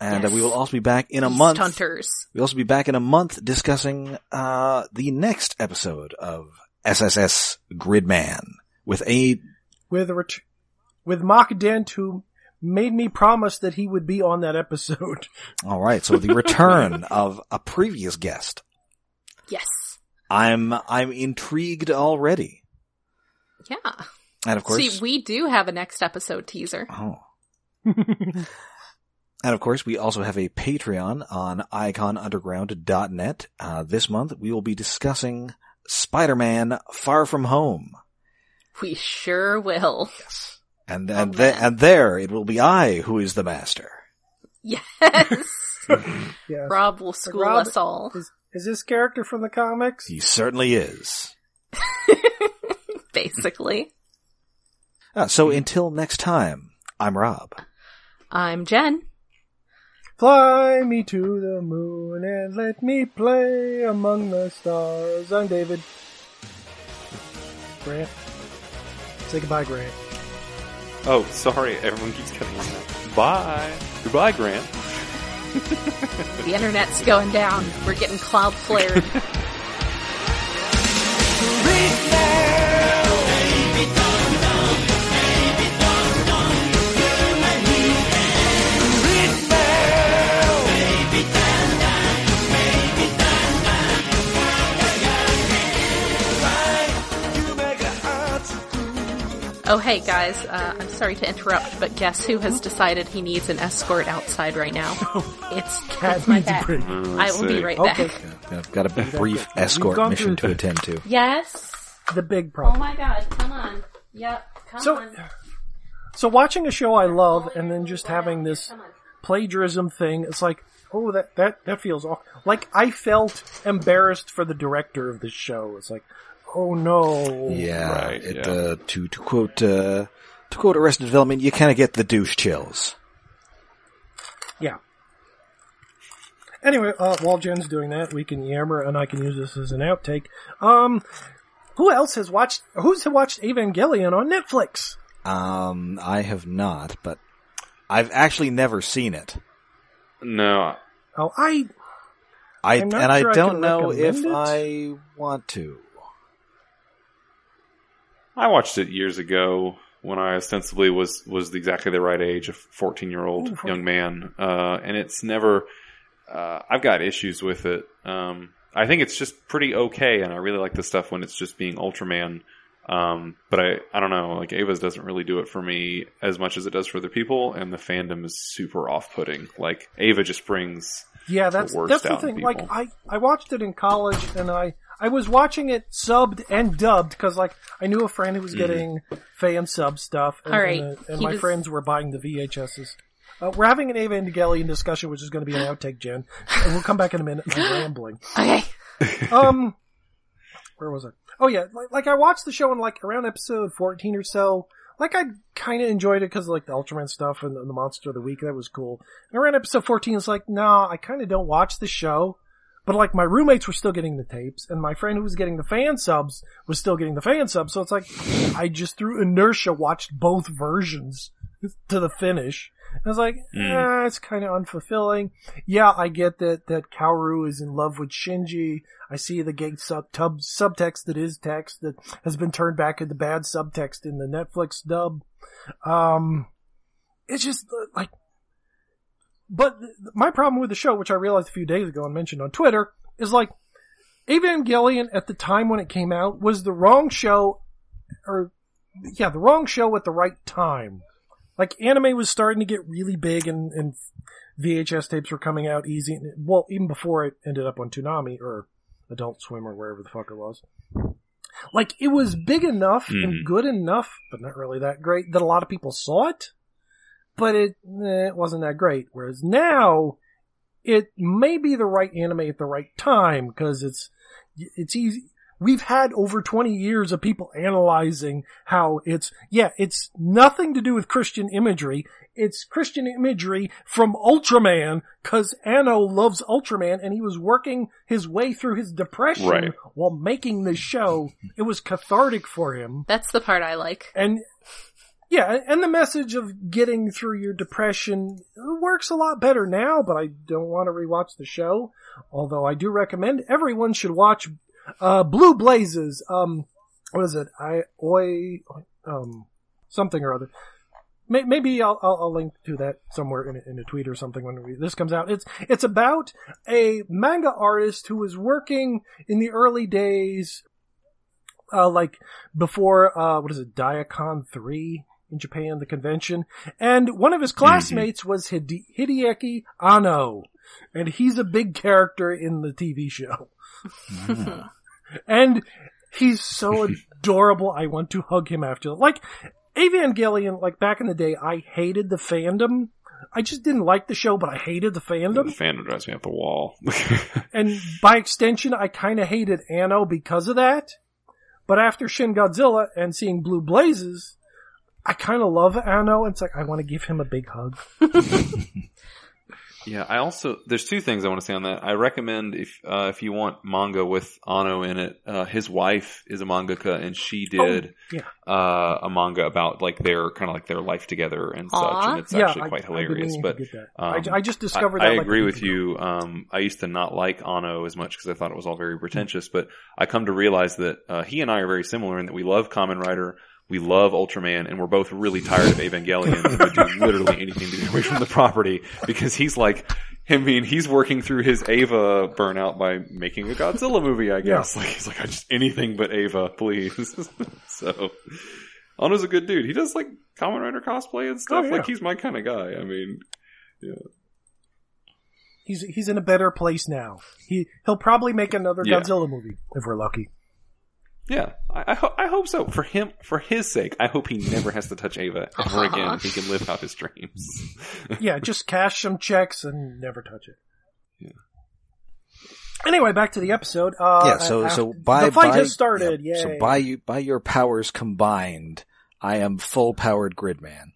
And uh, Yes. we will also be back in a Beast month. Hunters. We'll also be back in a month discussing uh, the next episode of SSS Gridman with a with a ret- with Mock Dent, who made me promise that he would be on that episode. all right. So the return of a previous guest. Yes. I'm I'm intrigued already, Yeah. and of course, See, we do have a next episode teaser. oh, and of course, we also have a Patreon on iaconunderground.net. Uh, this month, we will be discussing Spider-Man: Far From Home. We sure will. And Oh, and, th- and there it will be I who is the master. Yes. yeah. Rob will school Rob- us all. Is, is this character from the comics? He certainly is. Basically. Uh, so until next time, I'm Rob. I'm Jen. Fly me to the moon and let me play among the stars. I'm David. Grant. Say goodbye, Grant. Oh, sorry, everyone keeps cutting on that. Bye. Goodbye, Grant. The internet's going down. We're getting cloud Oh, hey guys, uh, I'm sorry to interrupt, but guess who has decided he needs an escort outside right now? It's Cat my needs a cat. break. Mm, I let's will be right Okay. back. I've got a brief escort gone mission to attend to. Yes. The big problem. Oh problem. my god, come on. Yep, come So- on. So watching a show I love and then just having this Come on. plagiarism thing, it's like, oh, that, that, that feels off. Like, I felt embarrassed for the director of this show. It's like, oh no. Yeah, Right, it, yeah. Uh, to to quote uh, to quote Arrested Development, you kind of get the douche chills. Yeah. Anyway, uh, while Jen's doing that, we can yammer and I can use this as an outtake. Um, who else has watched, who's watched Evangelion on Netflix? Um, I have not, but I've actually never seen it. No, Oh, I, I and I sure I don't can know if it. I want to. I watched it years ago when I ostensibly was was exactly the right age, a fourteen year old young man, uh, and it's never. Uh, I've got issues with it. Um, I think it's just pretty okay, and I really like the stuff when it's just being Ultraman. Um, but I, I don't know, like Eva's doesn't really do it for me as much as it does for other people, and the fandom is super off putting. Like Ava just brings yeah, that's, worst that's the thing. Like. I, I watched it in college and I, I was watching it subbed and dubbed because like, I knew a friend who was getting fan sub stuff and, All right, and, uh, and my was- friends were buying the VHSs. Uh, we're having an Evangelion discussion, which is going to be an outtake, Jen. And we'll come back in a minute. I'm rambling. Okay. um, where was I? Oh yeah, like, like I watched the show in like around episode 14 or so. Like I kind of enjoyed it because like the Ultraman stuff and the, the Monster of the Week, that was cool. And around episode 14, it's like, nah, I kind of don't watch the show. But like my roommates were still getting the tapes and my friend who was getting the fan subs was still getting the fan subs. So it's like, I just through inertia watched both versions to the finish. And I was like, Mm. eh, it's kind of unfulfilling. Yeah, I get that, that Kaoru is in love with Shinji. I see the gay sub, tub, subtext that is text that has been turned back into bad subtext in the Netflix dub. Um, it's just uh, like, but th- my problem with the show, which I realized a few days ago and mentioned on Twitter, is like, Evangelion at the time when it came out was the wrong show, or, yeah, the wrong show at the right time. Like, anime was starting to get really big and, and VHS tapes were coming out easy. Well, even before it ended up on Toonami or Adult Swim or wherever the fuck it was. Like, it was big enough and Mhm. good enough, but not really that great, that a lot of people saw it, but it, eh, it wasn't that great. Whereas now, it may be the right anime at the right time, because it's, it's easy. We've had over 20 years of people analyzing how it's, yeah, it's nothing to do with Christian imagery. It's Christian imagery from Ultraman, cause Anno loves Ultraman and he was working his way through his depression Right. while making this show. It was cathartic for him. That's the part I like. And Yeah, and the message of getting through your depression works a lot better now, but I don't want to rewatch the show. Although I do recommend everyone should watch, uh, Blue Blazes. Um, what is it? I, oi, um, something or other. Maybe I'll, I'll, I'll link to that somewhere in a, in a tweet or something when we, this comes out. It's, it's about a manga artist who was working in the early days, uh, like before, uh, what is it, Daicon 3 in Japan, the convention. And one of his classmates was Hide- Hideaki Anno. And he's a big character in the TV show. and he's so adorable. I want to hug him after. Like, Evangelion, like back in the day, I hated the fandom. I just didn't like the show, but I hated the fandom. The fandom. fandom drives me up the wall. And by extension, I kind of hated Anno because of that. But after Shin Godzilla and seeing Blue Blazes, I kind of love Anno. And it's like, I want to give him a big hug. Yeah, I also there's two things I want to say on that. I recommend if uh, if you want manga with Anno in it, uh, his wife is a mangaka and she did yeah. uh, a manga about like their kind of like their life together and such, and it's yeah, actually quite I've hilarious. meaning But to get that. um, I, I just discovered I that. like, agree with you. Um, I used to not like Anno as much because I thought it was all very pretentious, but I come to realize that uh, he and I are very similar in that we love Kamen Rider. We love Ultraman, and we're both really tired of Evangelion. and would do literally anything to get away from the property because he's like, I mean, he's working through his Eva burnout by making a Godzilla movie. I guess like he's like, I just anything but Eva, please. so, Anno's a good dude. He does like Kamen Rider cosplay and stuff. Oh, yeah. Like he's my kind of guy. I mean, yeah. He's he's in a better place now. He he'll probably make another Yeah. Godzilla movie if we're lucky. Yeah, I, I, ho- I hope so. For him, for his sake, I hope he never has to touch Eva ever again. He can live out his dreams. Yeah, just cash some checks and never touch it. Yeah. Anyway, back to the episode. Uh, yeah, so, after- so by, the fight by- has started. yeah, Yay. So by you, by your powers combined, I am full powered Gridman.